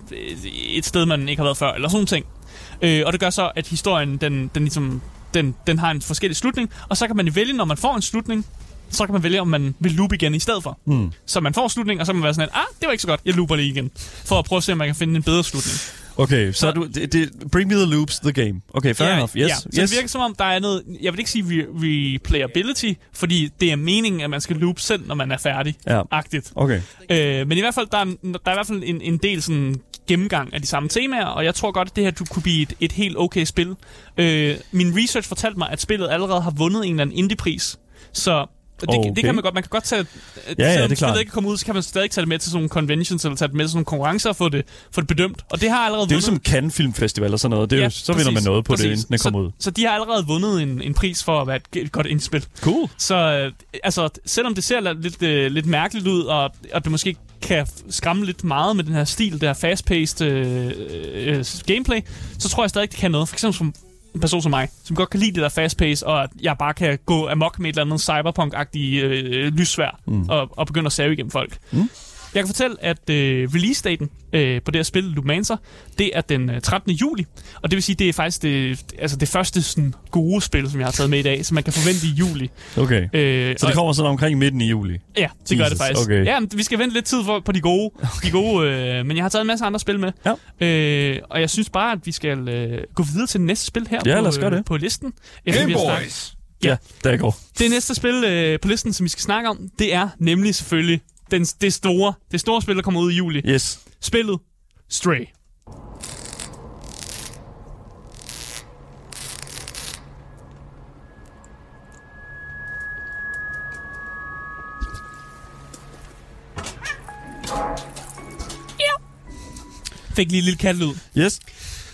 et sted, man ikke har været før, eller sådan ting. Øh, og det gør så, at historien, den, den, ligesom, den, den har en forskellig slutning, og så kan man vælge, når man får en slutning, så kan man vælge, om man vil loop igen i stedet for. Mm. Så man får en slutning, og så kan man være sådan, at, ah, det var ikke så godt, jeg looper lige igen, for at prøve at se, om man kan finde en bedre slutning. Okay, så, Så- du, det, det, bring me the loops, the game. Okay, fair enough. Yes, ja. Så yes. det virker som om, der er noget, jeg vil ikke sige re- replayability, fordi det er meningen, at man skal loop selv, når man er færdig. Ja. Agtigt. Okay. Øh, men i hvert fald, der er, der er i hvert fald en, en del sådan gennemgang af de samme temaer, og jeg tror godt, at det her du kunne blive et, et helt okay spil. Øh, min research fortalte mig, at spillet allerede har vundet en eller anden indie-pris. Så det, Okay. det kan man godt. Man kan godt tage... Ja, ja, selvom det er klart. ikke kommet ud, så kan man stadig tage det med til sådan nogle conventions, eller tage det med til sådan nogle konkurrencer og få det, få det bedømt. Og det har allerede Det er jo som Cannes Filmfestival og sådan noget. Det er jo, så vinder man præcis, noget på det, præcis. inden den kommer ud. Så, de har allerede vundet en, en pris for at være et, godt indspil. Cool. Så øh, altså, selvom det ser lidt, øh, lidt mærkeligt ud, og, og det måske kan skræmme lidt meget med den her stil, det her fast-paced øh, øh, gameplay, så tror jeg stadig, det kan noget. For eksempel som en person som mig, som godt kan lide det der fast-pace, og at jeg bare kan gå amok med et eller andet cyberpunk-agtigt øh, lyssvær, mm. og, og begynde at save igennem folk. Mm. Jeg kan fortælle, at øh, release-daten øh, på det her spil, Lumancer, det er den øh, 13. juli. Og det vil sige, det er faktisk det, altså det første sådan, gode spil, som jeg har taget med i dag, som man kan forvente i juli. Okay. Øh, Så det kommer sådan omkring midten i juli. Ja, det gør det Jesus, faktisk. okay. Ja, men vi skal vente lidt tid for, på de gode. De gode øh, men jeg har taget en masse andre spil med. Ja. Øh, og jeg synes bare, at vi skal øh, gå videre til det næste spil her Ja, på, lad os gøre øh, det. på listen. Efter snakket- Boys. Ja. Ja, der går. Det næste spil øh, på listen, som vi skal snakke om, det er nemlig selvfølgelig den, det, store, det store spil, der kommer ud i juli. Yes. Spillet Stray. Fik lige en lille katlyd, Yes.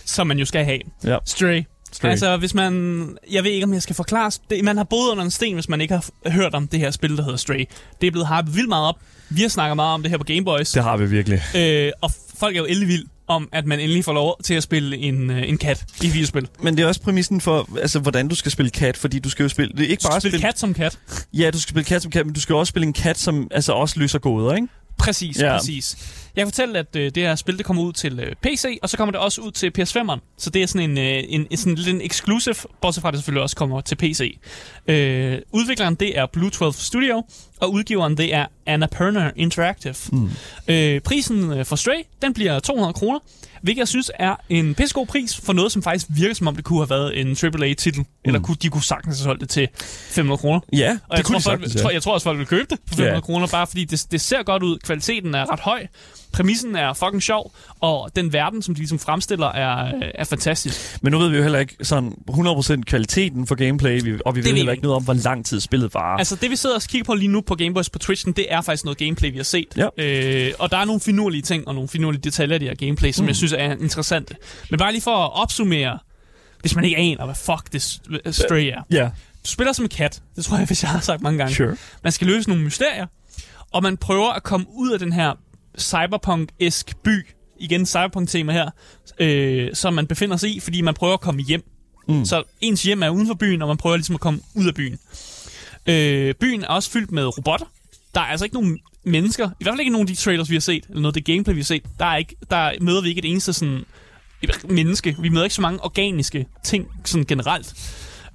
som man jo skal have. Ja. Stray. Stray. Altså, hvis man... Jeg ved ikke, om jeg skal forklare... Det, man har boet under en sten, hvis man ikke har hørt om det her spil, der hedder Stray. Det er blevet hypet vildt meget op. Vi har snakket meget om det her på Game Boys. Det har vi virkelig. Øh, og folk er jo ellevild om, at man endelig får lov til at spille en, øh, en kat i videospil. Men det er også præmissen for, altså, hvordan du skal spille kat, fordi du skal jo spille... Det er ikke Du bare skal spille kat som kat. Ja, du skal spille kat som kat, men du skal også spille en kat, som altså også løser gåder, ikke? Præcis, Ja. præcis. Jeg kan fortælle, at øh, det her spil, det kommer ud til øh, PC, og så kommer det også ud til PS5'eren. Så det er sådan en, øh, en, en, sådan lidt en exclusive, bortset fra at det selvfølgelig også kommer til PC. Øh, udvikleren, det er Blue 12 Studio, og udgiveren, det er Annapurna Interactive. Mm. Øh, prisen øh, for Stray, den bliver 200 kroner, hvilket jeg synes er en pissegod pris for noget, som faktisk virker som om det kunne have været en AAA-titel. Mm. Eller kunne, de kunne sagtens have solgt det til 500 kroner. Ja, Og det jeg kunne tror, de folk, sagtens, tror, ja. jeg tror også, folk vil købe det for 500 Ja. kroner, bare fordi det, det ser godt ud. Kvaliteten er ret høj. Præmissen er fucking sjov. Og den verden, som de ligesom fremstiller, er, er fantastisk. Men nu ved vi jo heller ikke sådan 100% kvaliteten for gameplay, og vi ved ved heller vi ikke noget om, hvor lang tid spillet varer. Altså, det vi sidder og kigger på lige nu på Gameboys på Twitchen, det er faktisk noget gameplay, vi har set. Ja. Øh, og der er nogle finurlige ting og nogle finurlige detaljer i det her gameplay, som mm. jeg synes er interessante. Men bare lige for at opsummere, hvis man ikke aner, hvad fuck det s- Stray er. ja, Du spiller som en kat. Det tror jeg, hvis jeg har sagt mange gange. sure. Man skal løse nogle mysterier, og man prøver at komme ud af den her cyberpunk-esk by igen cyberpunk-tema her, øh, som man befinder sig i, fordi man prøver at komme hjem. Mm. Så ens hjem er uden for byen, og man prøver ligesom at komme ud af byen. Øh, byen er også fyldt med robotter. Der er altså ikke nogen mennesker, i hvert fald ikke nogen af de trailers, vi har set, eller noget af det gameplay, vi har set. Der, er ikke, der møder vi ikke et eneste sådan, menneske. Vi møder ikke så mange organiske ting sådan generelt.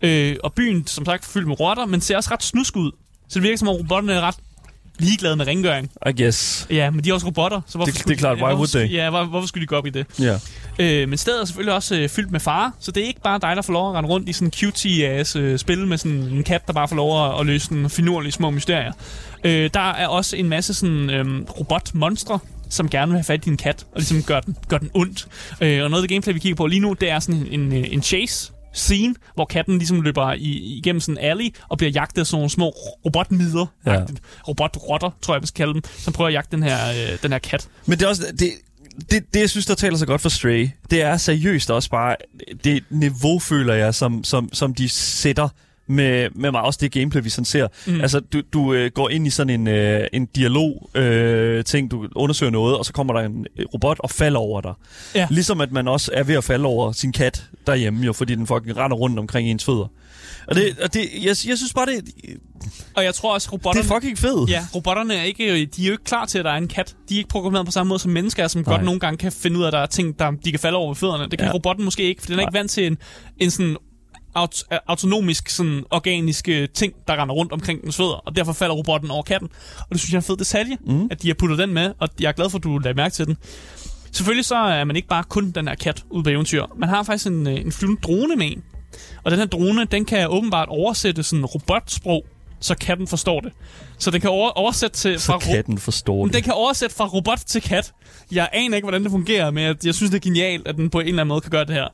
Øh, og byen, som sagt, fyldt med rotter, men ser også ret snusk ud. Så det virker som om robotterne er ret ligeglade med rengøring. I guess. Ja, men de er også robotter. Så hvorfor Det- skulle det er klart, de, why would they? Ja, hvor, hvorfor skulle de gå op i det? Ja. Øh, men stedet er selvfølgelig også øh, fyldt med fare, så det er ikke bare dig, der får lov at rende rundt i sådan en cutie-ass øh, spil med sådan en kat, der bare får lov at, at løse sådan finurlige små mysterier. Øh, der er også en masse sådan øh, robotmonstre, som gerne vil have fat i din kat, og ligesom gør den, gør den ondt. Øh, og noget af det gameplay, vi kigger på lige nu, det er sådan en, en, en chase, scene, hvor katten ligesom løber i, igennem sådan en alley og bliver jagtet af sådan nogle små robotmider, Ja. robotrotter, tror jeg, man skal kalde dem, som prøver at jagte den her, øh, den her kat. Men det er også... Det, det, det, jeg synes, der taler så godt for Stray, det er seriøst også bare det niveau, føler jeg, som, som, som de sætter med, med mig. Også det gameplay, vi sådan ser. Mm. Altså, du, du øh, går ind i sådan en, øh, en dialog øh, ting, du undersøger noget, og så kommer der en øh, robot og falder over dig. Ja. Ligesom at man også er ved at falde over sin kat derhjemme, jo, fordi den fucking render rundt omkring ens fødder. Og det, og det jeg, jeg synes bare, det, Og jeg tror også, det robotterne... er fucking fedt. Ja, robotterne er ikke, de er jo ikke klar til, at der er en kat. De er ikke programmeret på samme måde som mennesker, er, som Nej. godt nogle gange kan finde ud af, at der er ting, der de kan falde over ved fødderne. Det kan ja. robotten måske ikke, for den er Nej. ikke vant til en, en sådan aut- autonomisk, sådan organisk øh, ting, der render rundt omkring dens fødder, og derfor falder robotten over katten. Og det synes jeg er en fed detalje, mm. at de har puttet den med, og jeg er glad for, at du lagde mærke til den. Selvfølgelig så er man ikke bare kun den her kat ude på eventyr. Man har faktisk en, øh, en flyvende drone med en. Og den her drone, den kan åbenbart oversætte sådan robotsprog, så katten forstår det. Så den kan over- oversætte til Så ro- katten forstår det. den kan oversætte fra robot til kat. Jeg aner ikke, hvordan det fungerer, men jeg, jeg synes, det er genialt, at den på en eller anden måde kan gøre det her.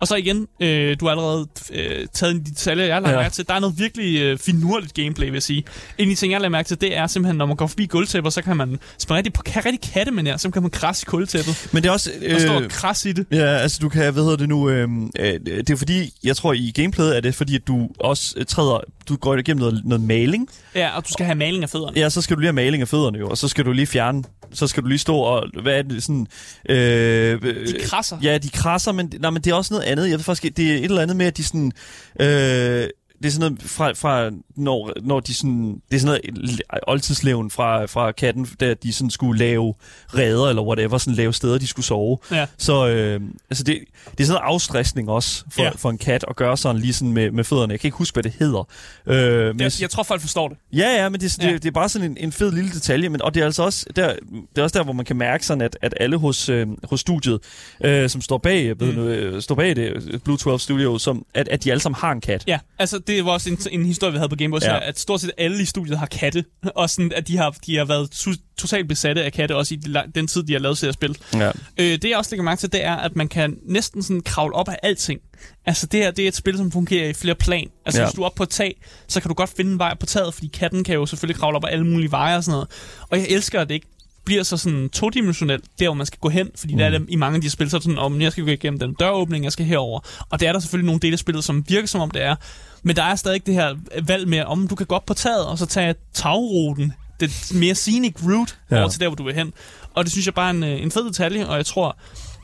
Og så igen, øh, du har allerede øh, taget en af de detaljer, jeg har lagt Ja. mærke til. Der er noget virkelig øh, finurligt gameplay, vil jeg sige. En af de ting, jeg lagt mærke til, det er simpelthen, når man går forbi gulvtæpper, så kan man spille rigtig, kan rigtig katte med nær, så kan man krasse i gulvtæppet. Men det er også... Og stå og krasse i det. Ja, altså du kan, hvad hedder det nu, øh, øh, det er fordi, jeg tror i gameplayet er det fordi, at du også øh, træder, du går igennem noget, noget maling. Ja, og du skal have maling af fødderne. Ja, så skal du lige have maling af fødderne jo, og så skal du lige fjerne, så skal du lige stå og, hvad er det, sådan... Øh, De krasser. Ja, de krasser, men, nej, men det er også noget andet. Jeg ved faktisk, det er et eller andet med, at de sådan... Øh, det er sådan noget fra, fra når, når de sådan, det er sådan noget oldtidsleven fra, fra katten, da de sådan skulle lave redder eller whatever, sådan lave steder, de skulle sove. Ja. Så øh, altså det, det er sådan en afstressning også for, Ja. for en kat at gøre sådan lige sådan med, med fødderne. Jeg kan ikke huske, hvad det hedder. Øh, men Jeg, jeg tror, folk forstår det. Ja, ja, men det, det, Ja. det er bare sådan en, en fed lille detalje, men, og det er altså også der, det er også der, hvor man kan mærke sådan, at, at alle hos, øh, hos studiet, øh, som står bag, mm. Mm. øh, står bag det, Blue 12 Studio, som, at, at de alle sammen har en kat. Ja, altså det var også en, en historie, vi havde på Gameboy, Ja. at stort set alle i studiet har katte, og sådan, at de har, de har været to- totalt besatte af katte, også i den tid, de har lavet spille. Ja. Øh, det jeg også lægger mærke til, det er, at man kan næsten sådan kravle op af alting. Altså det her, det er et spil, som fungerer i flere plan. Altså ja. hvis du er oppe på et tag, så kan du godt finde en vej på taget, fordi katten kan jo selvfølgelig kravle op af alle mulige veje og sådan noget. Og jeg elsker, at det ikke bliver så sådan todimensionelt, der hvor man skal gå hen, fordi mm. der er dem i mange af de spil, så det sådan, om jeg skal gå igennem den døråbning, jeg skal herover. Og det er der selvfølgelig nogle dele af spillet, som virker som om det er. Men der er stadig det her valg med, om du kan gå op på taget, og så tage tagruten, det mere scenic route, Ja. ja. over til der, hvor du vil hen. Og det synes jeg bare er en, øh, en fed detalje, og jeg tror,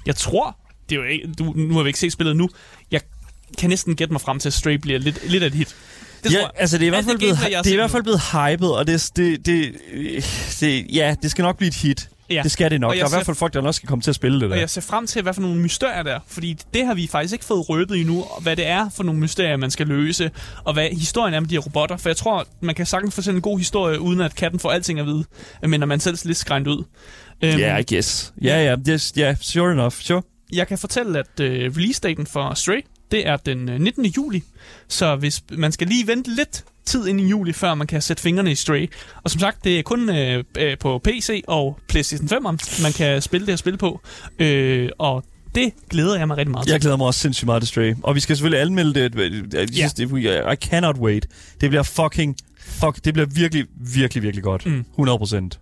jeg tror, det er jo ikke, du, nu har vi ikke set spillet nu, jeg kan næsten gætte mig frem til, at Stray bliver lidt, lidt af et hit. Det ja, tror jeg. altså det er i hvert Alt fald blevet, det er i hvert fald blevet hypet, og det, det, det, det, ja, det skal nok blive et hit. Ja. Det skal det nok. Og Der er i hvert fald folk, der nok skal komme til at spille det der. Og jeg ser frem til, hvad for nogle mysterier der er. Fordi det har vi faktisk ikke fået røbet endnu, og hvad det er for nogle mysterier, man skal løse, og hvad historien er med de her robotter. For jeg tror, man kan sagtens fortælle en god historie, uden at katten får alting at vide, men når man selv er lidt skrændt ud. Øhm, Ja, I guess. Ja, ja, yes, ja, sure enough, sure. Jeg kan fortælle, at øh, release-daten for Stray, det er den øh, 19. juli. Så hvis man skal lige vente lidt tid ind i juli, før man kan sætte fingrene i Stray. Og som sagt, det er kun øh, øh, på PC og PlayStation 5, man kan spille det her spil på. Øh, og det glæder jeg mig rigtig meget til. Jeg glæder mig også sindssygt meget til Stray. Og vi skal selvfølgelig anmelde det. Jeg Ja. synes, det I cannot wait. Det bliver fucking... Fuck, det bliver virkelig, virkelig, virkelig godt. Mm. 100 procent.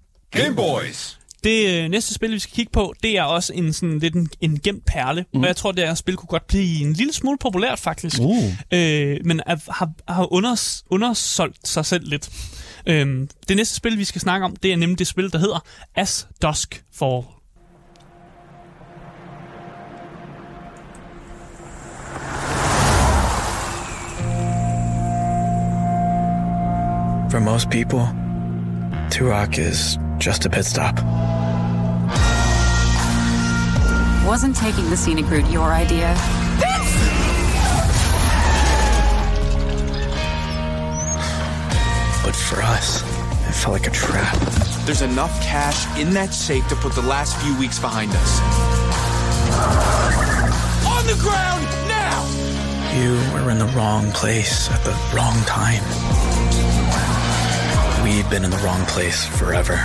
Det øh, næste spil, vi skal kigge på, det er også en sådan lidt en, en gemt perle. Mm. Og jeg tror, det her spil kunne godt blive en lille smule populært, faktisk. Uh. Øh, men er, har, har unders, undersolgt sig selv lidt. Øh, det næste spil, vi skal snakke om, det er nemlig det spil, der hedder As Dusk Fall. For most people, Turok is just a pit stop. Wasn't taking the scenic route your idea? But for us, it felt like a trap. There's enough cash in that safe to put the last few weeks behind us. On the ground now! You were in the wrong place at the wrong time. We'd been in the wrong place forever.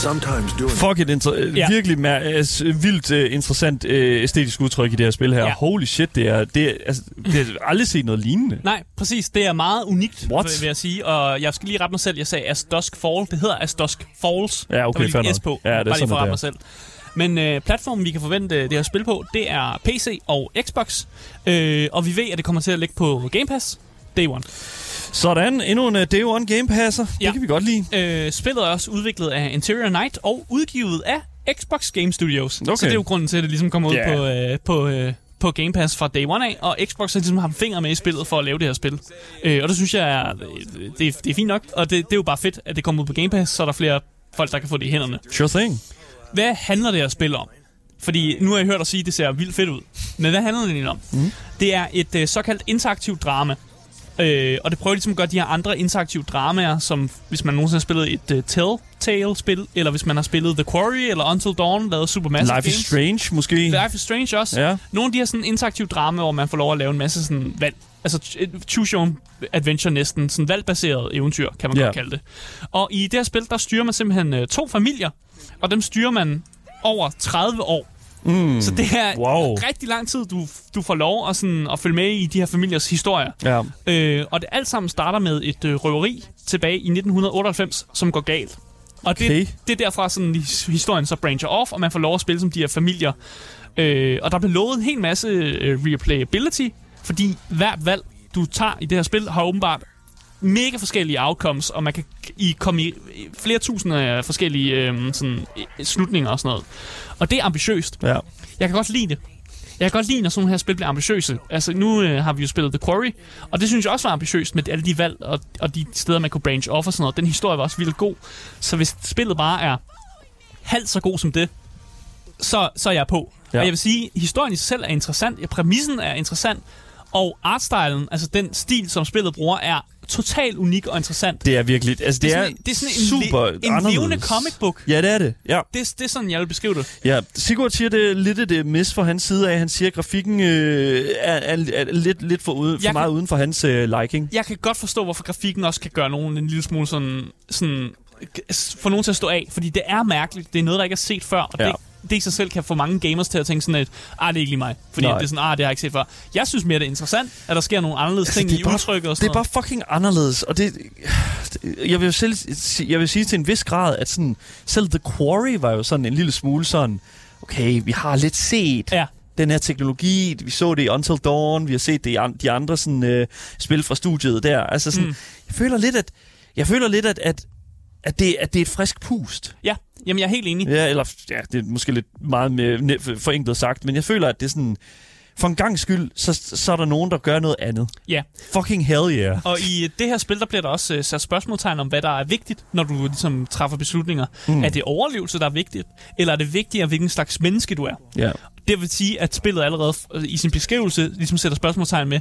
Sometimes doing Fuck et inter- Ja. virkelig mær- altså, vildt uh, interessant uh, æstetisk udtryk i det her spil her. Ja. Holy shit, det er, det er, altså, det har aldrig set noget lignende. Nej, præcis. Det er meget unikt, What? vil jeg sige. Og jeg skal lige rette mig selv. Jeg sagde As Dusk Fall. Det hedder As Dusk Falls. Ja, okay, Der var fair. S på. Ja, det er Bare lige for at det rette mig selv. Men øh, platformen, vi kan forvente det her spil på, det er PC og Xbox. Øh, og vi ved, at det kommer til at ligge på Game Pass Day One. Sådan, endnu en uh, Day One Game Passer. Ja. Det kan vi godt lide. Øh, spillet er også udviklet af Interior Night og udgivet af Xbox Game Studios. Okay. Så det er jo grunden til, at det ligesom kommer ud Ja. på, øh, på, øh, på Game Pass fra Day One af. Og Xbox har ligesom haft fingre med i spillet for at lave det her spil. Øh, og det synes jeg er, det, er- det er fint nok. Og det, det er jo bare fedt, at det kommer ud på Game Pass, så er der flere folk, der kan få det i hænderne. Sure thing. Hvad handler det her spil om? Fordi nu har jeg hørt dig sige, at det ser vildt fedt ud. Men hvad handler det egentlig om? Mm. Det er et øh, såkaldt interaktivt drama. Øh, og det prøver ligesom at gøre de her andre interaktive dramaer, som hvis man nogensinde har spillet et uh, Telltale-spil, eller hvis man har spillet The Quarry, eller Until Dawn, lavet Supermassive Life is Games. Strange, måske. Life is Strange også. Ja. Nogle af de her sådan interaktive drama, hvor man får lov at lave en masse sådan valg. Altså choose your own adventure næsten. Sådan valgbaseret eventyr, kan man Ja. godt kalde det. Og i det her spil, der styrer man simpelthen øh, to familier, og dem styrer man over 30 år. Mm. Så det er Wow. rigtig lang tid, du, du får lov at, sådan, at følge med i de her familiers historier. Ja. Øh, og det alt sammen starter med et øh, røveri tilbage i 1998, som går galt. Og Okay. det, det er derfra, sådan, his- historien så brancher off, og man får lov at spille som de her familier. Øh, og der blev lovet en hel masse øh, replayability, fordi hvert valg, du tager i det her spil, har åbenbart mega forskellige outcomes, og man kan i komme i flere tusinder af forskellige øh, sådan, slutninger og sådan noget. Og det er ambitiøst. ja. Jeg kan godt lide det. Jeg kan godt lide, når sådan nogle her spil bliver ambitiøse. Altså, nu øh, har vi jo spillet The Quarry, og det synes jeg også var ambitiøst med alle de valg og, og de steder, man kunne branch off og sådan noget. Den historie var også vildt god. Så hvis spillet bare er halvt så god som det, så, så er jeg på. Ja. Og jeg vil sige, historien i sig selv er interessant, præmissen er interessant, og artstylen, altså den stil, som spillet bruger, er totalt unik og interessant. Det er virkelig... Altså, det, Det er sådan- det er sådan en le- super en levende comic book. Ja, det er det. Ja. Det, det er sådan, jeg vil beskrive det. Ja, Sigurd siger, det lidt et øh, mis fra hans side af. Han siger, at grafikken øh, er, er, er lidt, lidt for, ude, for Jeg meget kan- uden for hans øh, liking. jeg kan godt forstå, hvorfor grafikken også kan gøre nogen en lille smule sådan, sådan få nogen til at stå af, fordi det er mærkeligt. Det er noget, der ikke er set før, og Ja. det, det i sig selv kan få mange gamers til at tænke sådan et, ah, det er ikke lige mig. Fordi Nej. det er sådan, ah, det har jeg ikke set før. Jeg synes mere, det er interessant, at der sker nogle anderledes Altså, ting det er i bare- udtrykket og Det er sådan bare fucking anderledes, og det, jeg vil jo selv, jeg vil sige til en vis grad, at sådan, selv The Quarry var jo sådan en lille smule sådan, okay, vi har lidt set Ja. den her teknologi, vi så det i Until Dawn, vi har set det i an, de andre sådan, øh, spil fra studiet der. Altså sådan, mm. jeg føler lidt, at, jeg føler lidt, at, at, at, det, at det er et frisk pust. Ja, jamen jeg er helt enig. Ja, eller ja, det er måske lidt meget med, forenklet sagt, men jeg føler, at det er sådan, for en gang skyld, så, så er der nogen, der gør noget andet. Ja. Fucking hell yeah. Og i det her spil, der bliver der også uh, sat spørgsmålstegn om, hvad der er vigtigt, når du ligesom træffer beslutninger. Mm. Er det overlevelse, der er vigtigt? Eller er det vigtigere, hvilken slags menneske du er? Ja. Det vil sige, at spillet allerede øh, i sin beskrivelse ligesom sætter spørgsmålstegn med,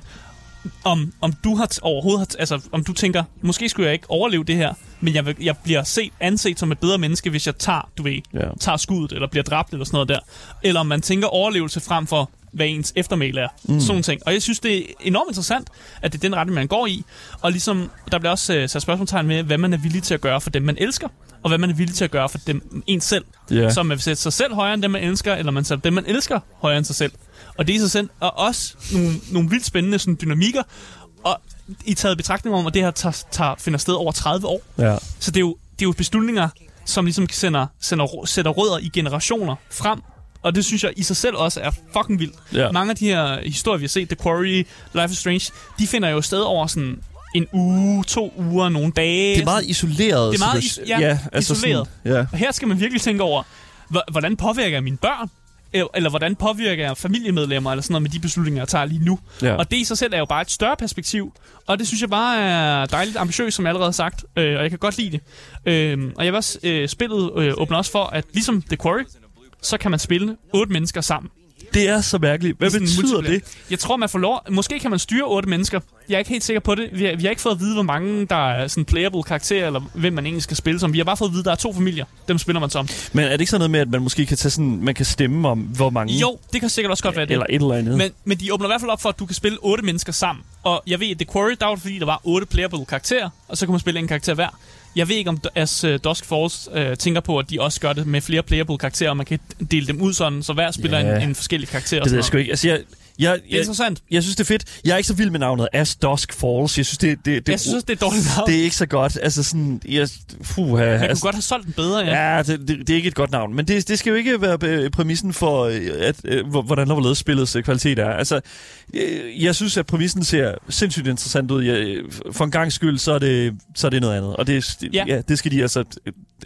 om, om du har t- overhovedet har t- altså om du tænker, måske skulle jeg ikke overleve det her, men jeg, vil, jeg bliver set, anset som et bedre menneske, hvis jeg tager, du ved, Ja. tager skuddet, eller bliver dræbt, eller sådan noget der. Eller om man tænker overlevelse frem for, hvad ens eftermæle er. Mm. Sådan ting. Og jeg synes, det er enormt interessant, at det er den retning, man går i. Og ligesom, der bliver også øh, sat spørgsmålstegn med, hvad man er villig til at gøre for dem, man elsker, og hvad man er villig til at gøre for dem, en selv. Ja. Så man vil sætte sig selv højere end dem, man elsker, eller man sætter dem, man elsker, højere end sig selv. Og det er i sig selv, og også nogle, nogle vildt spændende sådan, dynamikker, og i taget betragtning om, at det her tager, tager, finder sted over 30 år. Ja. Så det er jo, det er jo beslutninger, som ligesom sender, sender, sætter rødder i generationer frem. Og det synes jeg i sig selv også er fucking vildt. Ja. Mange af de her historier, vi har set, The Quarry, Life is Strange, de finder jo sted over sådan en uge, to uger, nogle dage. Det er meget isoleret. Det er meget is- ja, isoleret. Sådan, ja. Og her skal man virkelig tænke over, hv- hvordan påvirker mine børn? Eller hvordan påvirker jeg familiemedlemmer, eller sådan noget med de beslutninger, jeg tager lige nu. Ja. Og det i sig selv er jo bare et større perspektiv, og det synes jeg bare er dejligt ambitiøst, som jeg allerede har sagt, øh, og jeg kan godt lide det. Øh, og jeg vil også, øh, spillet øh, åbner også for, at ligesom The Quarry, så kan man spille otte mennesker sammen. Det er så mærkeligt. Hvad betyder det? Jeg tror, man får lov... Måske kan man styre otte mennesker. Jeg er ikke helt sikker på det. Vi har, vi har ikke fået at vide, hvor mange der er sådan playable karakterer, eller hvem man egentlig skal spille som. Vi har bare fået at vide, at der er to familier. Dem spiller man som. Men er det ikke sådan noget med, at man måske kan tage sådan, man kan stemme om, hvor mange? Jo, det kan sikkert også godt være det. Eller et eller andet. Men, men de åbner i hvert fald op for, at du kan spille otte mennesker sammen. Og jeg ved, at The Quarry, der var fordi, der var otte playable karakterer, og så kan man spille en karakter hver. Jeg ved ikke, om as uh, Dusk Falls uh, tænker på, at de også gør det med flere playable karakterer, og man kan dele dem ud sådan, så hver spiller Ja. en, en forskellig karakter. det ved jeg sgu ikke. Altså, jeg, jeg, Det er jeg, interessant. jeg synes, det er fedt. Jeg er ikke så vild med navnet As Dusk Falls. Jeg synes, det, det, det, Jeg synes det er dårligt navn. det er ikke så godt. Altså sådan, jeg, fuh, Man altså, kunne godt have solgt den bedre, ja. Ja, det, det, det er ikke et godt navn. Men det, det skal jo ikke være øh, præmissen for, øh, at, øh, hvor- hvordan der var lavet spillets øh, kvalitet er. Altså, øh, jeg synes, at præmissen ser sindssygt interessant ud. Jeg, for en gang skyld, så er det, så er det noget andet. Og det, ja. ja, det skal de altså,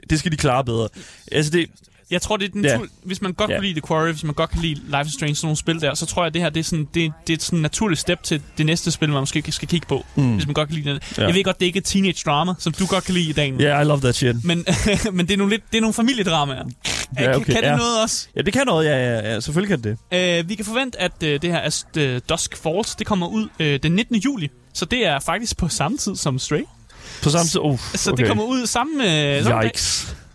det skal de klare bedre. Altså, det, Jeg tror, det er den Ja. ja. Hvis man godt Ja. kan lide The Quarry, hvis man godt kan lide Life is Strange, sådan nogle spil der, så tror jeg, det her det er, sådan, det, det er et sådan naturligt step til det næste spil, man måske skal kigge på, mm. hvis man godt kan lide det. Ja. Jeg ved godt, det er ikke et teenage drama, som du godt kan lide i dag. yeah, I love that shit. Men, men det er nogle, lidt, det er nogle familiedramaer. Ja, okay, kan, kan det ja. noget også? Ja, det kan noget. Ja, ja, ja selvfølgelig kan det. Uh, vi kan forvente, at uh, det her As uh, Dusk Falls, det kommer ud uh, den 19. juli. Så det er faktisk på samme tid som Stray. På samme tid. Uh, Så okay. det kommer ud samme, uh, samme dag.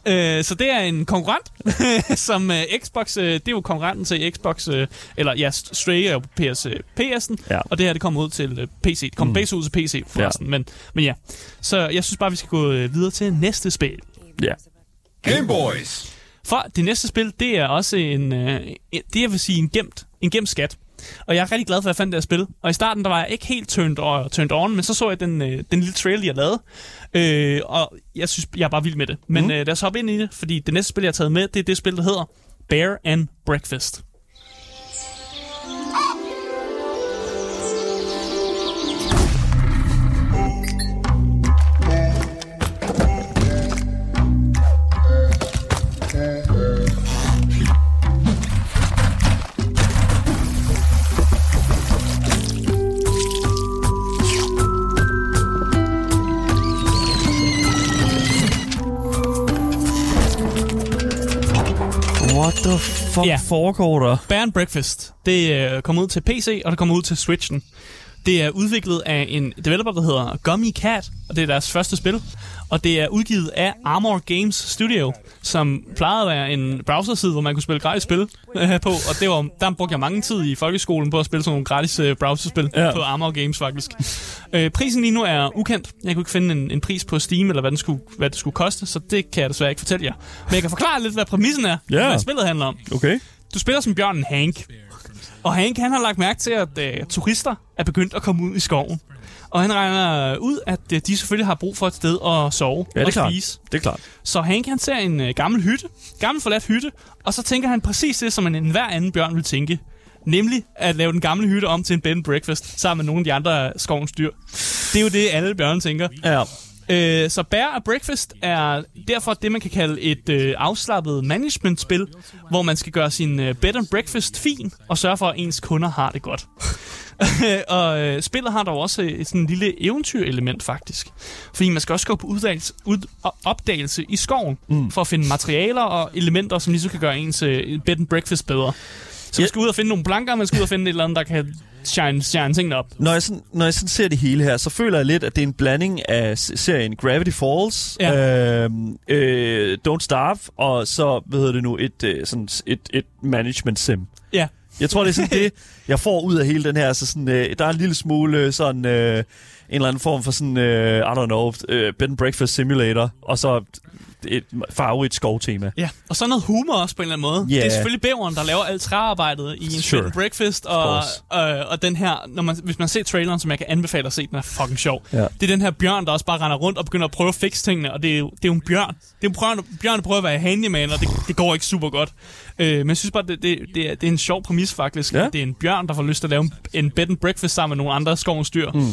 Øh, så det er en konkurrent, som øh, Xbox, øh, det er jo konkurrenten til Xbox, øh, eller ja, Stray er jo på PS, øh, PS'en, Ja. og det her det kommer ud til øh, PC. Det kommer mm. begge ud til PC forresten, ja. men, men ja. Så jeg synes bare, vi skal gå øh, videre til næste spil. Ja. Game Boys. For det næste spil, det er også en, øh, det jeg vil sige en gemt, en gemt skat. Og jeg er rigtig glad for, at jeg fandt det her spil. Og i starten, der var jeg ikke helt turned, uh, turned on, men så så jeg den, øh, den lille trailer, jeg lavede. Øh, og jeg synes, jeg er bare vild med det. Men mm. øh, lad os hoppe ind i det, fordi det næste spil, jeg har taget med, det er det spil, der hedder Bear and Breakfast. What the fuck Ja. foregår der? Bear and Breakfast, det øh, kommer ud til PC, og det kommer ud til Switchen. Det er udviklet af en developer, der hedder Gummy Cat, og det er deres første spil. Og det er udgivet af Armor Games Studio, som plejede at være en browserside, hvor man kunne spille gratis spil øh, på. Og det var, der brugte jeg mange tid i folkeskolen på at spille sådan nogle gratis øh, browserspil Ja. på Armor Games faktisk. Øh, prisen lige nu er ukendt. Jeg kunne ikke finde en, en pris på Steam, eller hvad, den skulle, hvad det skulle koste, så det kan jeg desværre ikke fortælle jer. Men jeg kan forklare lidt, hvad præmissen er, Ja. hvad spillet handler om. Okay. Du spiller som bjørnen Hank. Og Hank, han har lagt mærke til, at øh, turister er begyndt at komme ud i skoven. Og han regner ud, at øh, de selvfølgelig har brug for et sted at sove Ja, det er og klart. spise. Det er klart. Så Hank, han ser en øh, gammel hytte, gammel forladt hytte, og så tænker han præcis det, som en enhver anden bjørn vil tænke. Nemlig at lave den gamle hytte om til en bed and breakfast, sammen med nogle af de andre skovens dyr. Det er jo det, alle bjørne tænker. Ja. Øh, så Bear and Breakfast er derfor det, man kan kalde et øh, afslappet management-spil, hvor man skal gøre sin øh, bed and breakfast fin, og sørge for, at ens kunder har det godt. og øh, spillet har dog også et sådan lille eventyr-element, faktisk. Fordi man skal også gå på uddagelse, ud, og opdagelse i skoven, mm. for at finde materialer og elementer, som ligesom kan gøre ens øh, bed and breakfast bedre. Så man skal ud og finde nogle planker, og man skal ud og finde et eller andet, der kan shine, shine tingene op. Når jeg, sådan, når jeg sådan ser det hele her, så føler jeg lidt, at det er en blanding af serien Gravity Falls, Ja. øh, øh, Don't Starve, og så, hvad hedder det nu, et, øh, sådan, et, et management sim. Ja. Jeg tror, det er sådan det, jeg får ud af hele den her. Så sådan, øh, der er en lille smule sådan, øh, en eller anden form for sådan, øh, I don't know, øh, bed and breakfast simulator, og så et farverigt skovtema. Ja, og så noget humor også på en eller anden måde. Ja. Det er selvfølgelig bæveren, der laver alt træarbejdet i en Sure. sure. bed and breakfast, og, øh, og den her, når man, hvis man ser traileren, som jeg kan anbefale at se, den er fucking sjov. Ja. Det er den her bjørn, der også bare render rundt og begynder at prøve at fikse tingene, og det er jo, det er jo en bjørn. Det er en bjørn, bjørn, der prøver at være handyman, og det, det går ikke super godt. Øh, men jeg synes bare, det, det, det, er, det er en sjov præmis faktisk. Ja. Det er en bjørn, der får lyst til at lave en, en bed and breakfast sammen med nogle andre skovens dyr. Mm.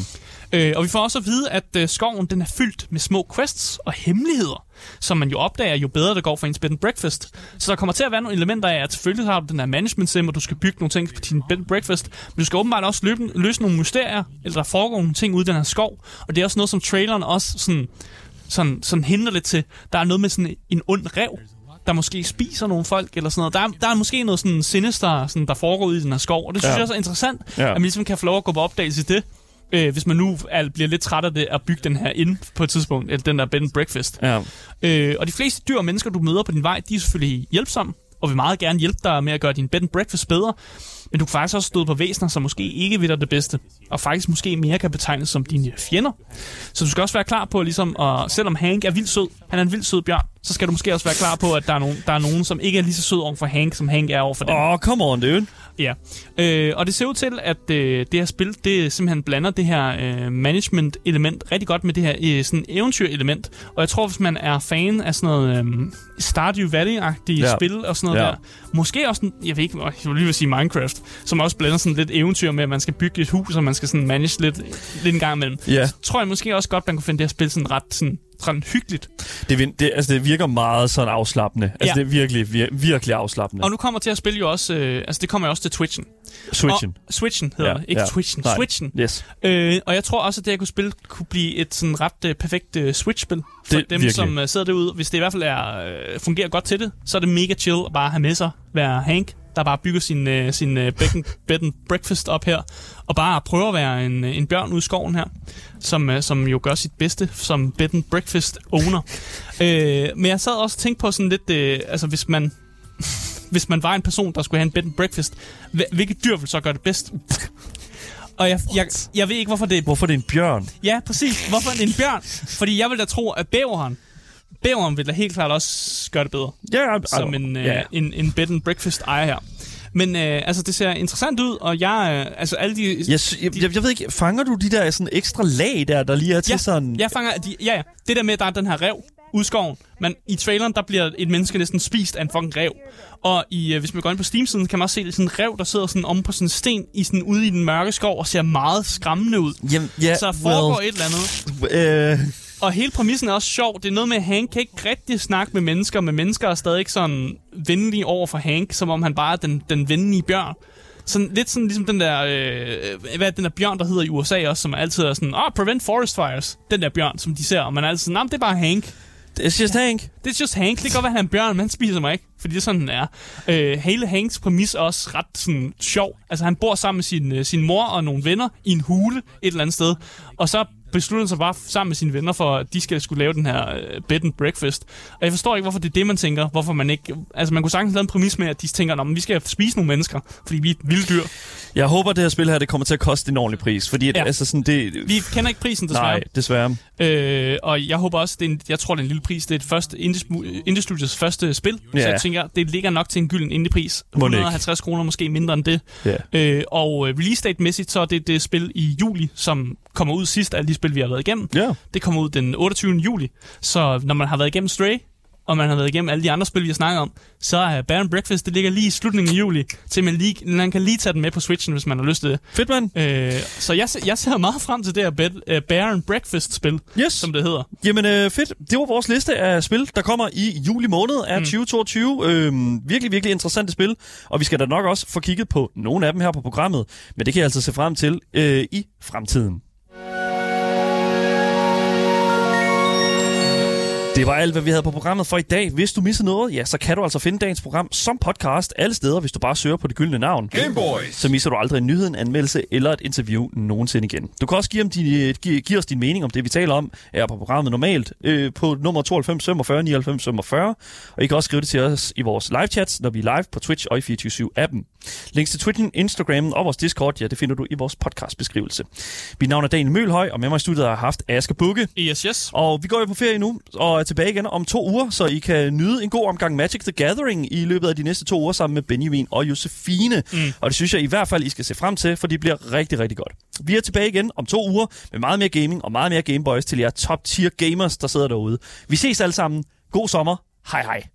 Øh, og vi får også at vide, at øh, skoven den er fyldt med små quests og hemmeligheder, som man jo opdager, jo bedre det går for ens bed and breakfast. Så der kommer til at være nogle elementer af, at selvfølgelig har du den her management sim, og du skal bygge nogle ting på din bed and breakfast, men du skal åbenbart også løbe, løse nogle mysterier, eller der foregår nogle ting ude i den her skov, og det er også noget, som traileren også sådan, sådan, sådan hindrer lidt til. Der er noget med sådan en ond rev, der måske spiser nogle folk, eller sådan noget. Der er, der er måske noget sådan sinister, sådan, der foregår ude i den her skov, og det synes Ja. jeg også er interessant, Ja. at man ligesom kan få lov at gå på opdagelse i det, øh, hvis man nu er, bliver lidt træt af det, at bygge den her ind på et tidspunkt, eller den der bed and breakfast. Ja. Øh, og de fleste dyr og mennesker, du møder på din vej, de er selvfølgelig hjælpsomme, og vil meget gerne hjælpe dig med at gøre din bed and breakfast bedre. Men du kan faktisk også støde på væsener, som måske ikke vil dig det bedste, og faktisk måske mere kan betegnes som dine fjender. Så du skal også være klar på, ligesom, at selvom Hank er vildt sød, han er en vildt sød bjørn, så skal du måske også være klar på, at der er nogen, der er nogen som ikke er lige så sød over for Hank, som Hank er over for dem. Åh, oh, come on, dude. Ja, øh, og det ser ud til, at øh, det her spil, det simpelthen blander det her øh, management-element rigtig godt med det her øh, sådan eventyr-element. Og jeg tror, hvis man er fan af sådan noget øh, Stardew Valley-agtige Ja. spil og sådan noget Ja. der, måske også, jeg ved ikke, jeg vil lige vil sige Minecraft, som også blander sådan lidt eventyr med, at man skal bygge et hus, og man skal sådan manage lidt, lidt en gang imellem. Ja. Så tror jeg måske også godt, man kunne finde det her spil sådan ret sådan, sådan hyggeligt. Det, det, altså, det virker meget sådan afslappende. Altså, Ja. det er virkelig, vir- virkelig afslappende. Og nu kommer til at spille jo også, øh, altså det kommer jo også til Twitchen. Switchen. Og, Switchen hedder Ja, det, ikke ja. Twitchen, Nej. Switchen. Yes. Øh, og jeg tror også, at det, jeg kunne spille, kunne blive et sådan ret øh, perfekt øh, Switch-spil. For Det- dem, virkelig. som øh, sidder derude. Hvis det i hvert fald er, øh, fungerer godt til det, så er det mega chill at bare have med sig, være Hank, der bare bygger sin, øh, sin øh, and, bed and breakfast op her, og bare prøver at være en, øh, en bjørn ude i skoven her, som, øh, som jo gør sit bedste som bed and breakfast owner. øh, men jeg sad også og tænkte på sådan lidt, øh, altså hvis man, hvis man var en person, der skulle have en bed and breakfast, hvil- hvilket dyr ville så gøre det bedst? Og jeg, jeg, jeg ved ikke, hvorfor det er Hvorfor er det en bjørn? Ja, præcis. Hvorfor er det en bjørn? Fordi jeg vil da tro, at bæveren, bæveren vil da helt klart også gøre det bedre. Ja, Som en, øh, ja. en, en bed and breakfast ejer her. Men øh, altså, det ser interessant ud, og jeg, øh, altså alle de... Jeg, jeg, jeg, jeg ved ikke, fanger du de der sådan ekstra lag der, der lige er til ja, sådan... jeg fanger, de, ja, ja. Det der med, at der er den her rev ude i skoven. Men i traileren, der bliver et menneske næsten spist af en fucking rev. Og i, øh, hvis man går ind på Steam-siden, kan man også se det sådan en rev, der sidder sådan om på sådan en sten i sådan, ude i den mørke skov og ser meget skræmmende ud. Jamen, ja, Så foregår well, et eller andet. øh, Og hele præmissen er også sjov. Det er noget med, at Hank kan ikke rigtig snakke med mennesker, men mennesker er stadig sådan venlige over for Hank, som om han bare er den, den venlige bjørn. Sådan, lidt sådan ligesom den der, øh, hvad er den der bjørn, der hedder i USA også, som altid er sådan, ah, oh, prevent forest fires. Den der bjørn, som de ser, og man er altid sådan, nah, det er bare Hank. it's just Hank. Det er just Hank. Det kan godt være, at han er en bjørn, men han spiser mig ikke. Fordi det er sådan, den er. Øh, hele Hanks præmis er også ret sådan, sjov. Altså, han bor sammen med sin, øh, sin mor og nogle venner i en hule et eller andet sted. Og så besluttede sig bare sammen med sine venner for, at de skal skulle lave den her øh, bed and breakfast. Og jeg forstår ikke, hvorfor det er det, man tænker. Hvorfor man ikke... Altså, man kunne sagtens lave en præmis med, at de tænker, at vi skal spise nogle mennesker, fordi vi er et vildt dyr. Jeg håber, det her spil her, det kommer til at koste en ordentlig pris. Fordi ja. Ja. altså sådan, det... Vi kender ikke prisen, desværre. Nej, desværre. Øh, og jeg håber også, det er en, jeg tror, det er en lille pris. Det er et første Indie- Indie-studios første spil. Så Ja. jeg tænker, det ligger nok til en gylden indie-pris. Mon ikke. 150 kroner, måske mindre end det. Ja. Øh, og øh, release date-mæssigt, så er det det spil i juli, som kommer ud sidst af de spil, vi har været igennem. Ja. Det kommer ud den 28. juli. Så når man har været igennem Stray, og man har været igennem alle de andre spil, vi har snakket om, så er Baron Breakfast, det ligger lige i slutningen af juli, til man, lige, man kan lige tage den med på Switchen, hvis man har lyst til det. Fedt, mand. Øh, så jeg, jeg ser meget frem til det her bed, uh, Baron Breakfast-spil, Yes. som det hedder. Jamen øh, fedt. Det var vores liste af spil, der kommer i juli måned af mm. 2022. Øhm, virkelig, virkelig interessante spil. Og vi skal da nok også få kigget på nogle af dem her på programmet. Men det kan jeg altså se frem til øh, i fremtiden. Det var alt, hvad vi havde på programmet for i dag. Hvis du missede noget, ja, så kan du altså finde dagens program som podcast alle steder, hvis du bare søger på det gyldne navn. Gameboys. Så misser du aldrig en nyhed, en anmeldelse eller et interview nogensinde igen. Du kan også give, om din, give, give os din mening om det, vi taler om, er på programmet normalt øh, på nummer 92 45 99 45. Og I kan også skrive det til os i vores live chats, når vi er live på Twitch og i 24 appen Links til Twitchen, Instagram og vores Discord, ja, det finder du i vores podcastbeskrivelse. Mit navn er Daniel Mølhøj, og med mig i studiet har jeg haft Aske Bukke. Yes, yes. Og vi går jo på ferie nu, og er tilbage igen om to uger, så I kan nyde en god omgang Magic the Gathering i løbet af de næste to uger sammen med Benjamin og Josefine. Mm. Og det synes jeg i hvert fald, I skal se frem til, for det bliver rigtig, rigtig godt. Vi er tilbage igen om to uger med meget mere gaming og meget mere Gameboys til jer top tier gamers, der sidder derude. Vi ses alle sammen. God sommer. Hej hej.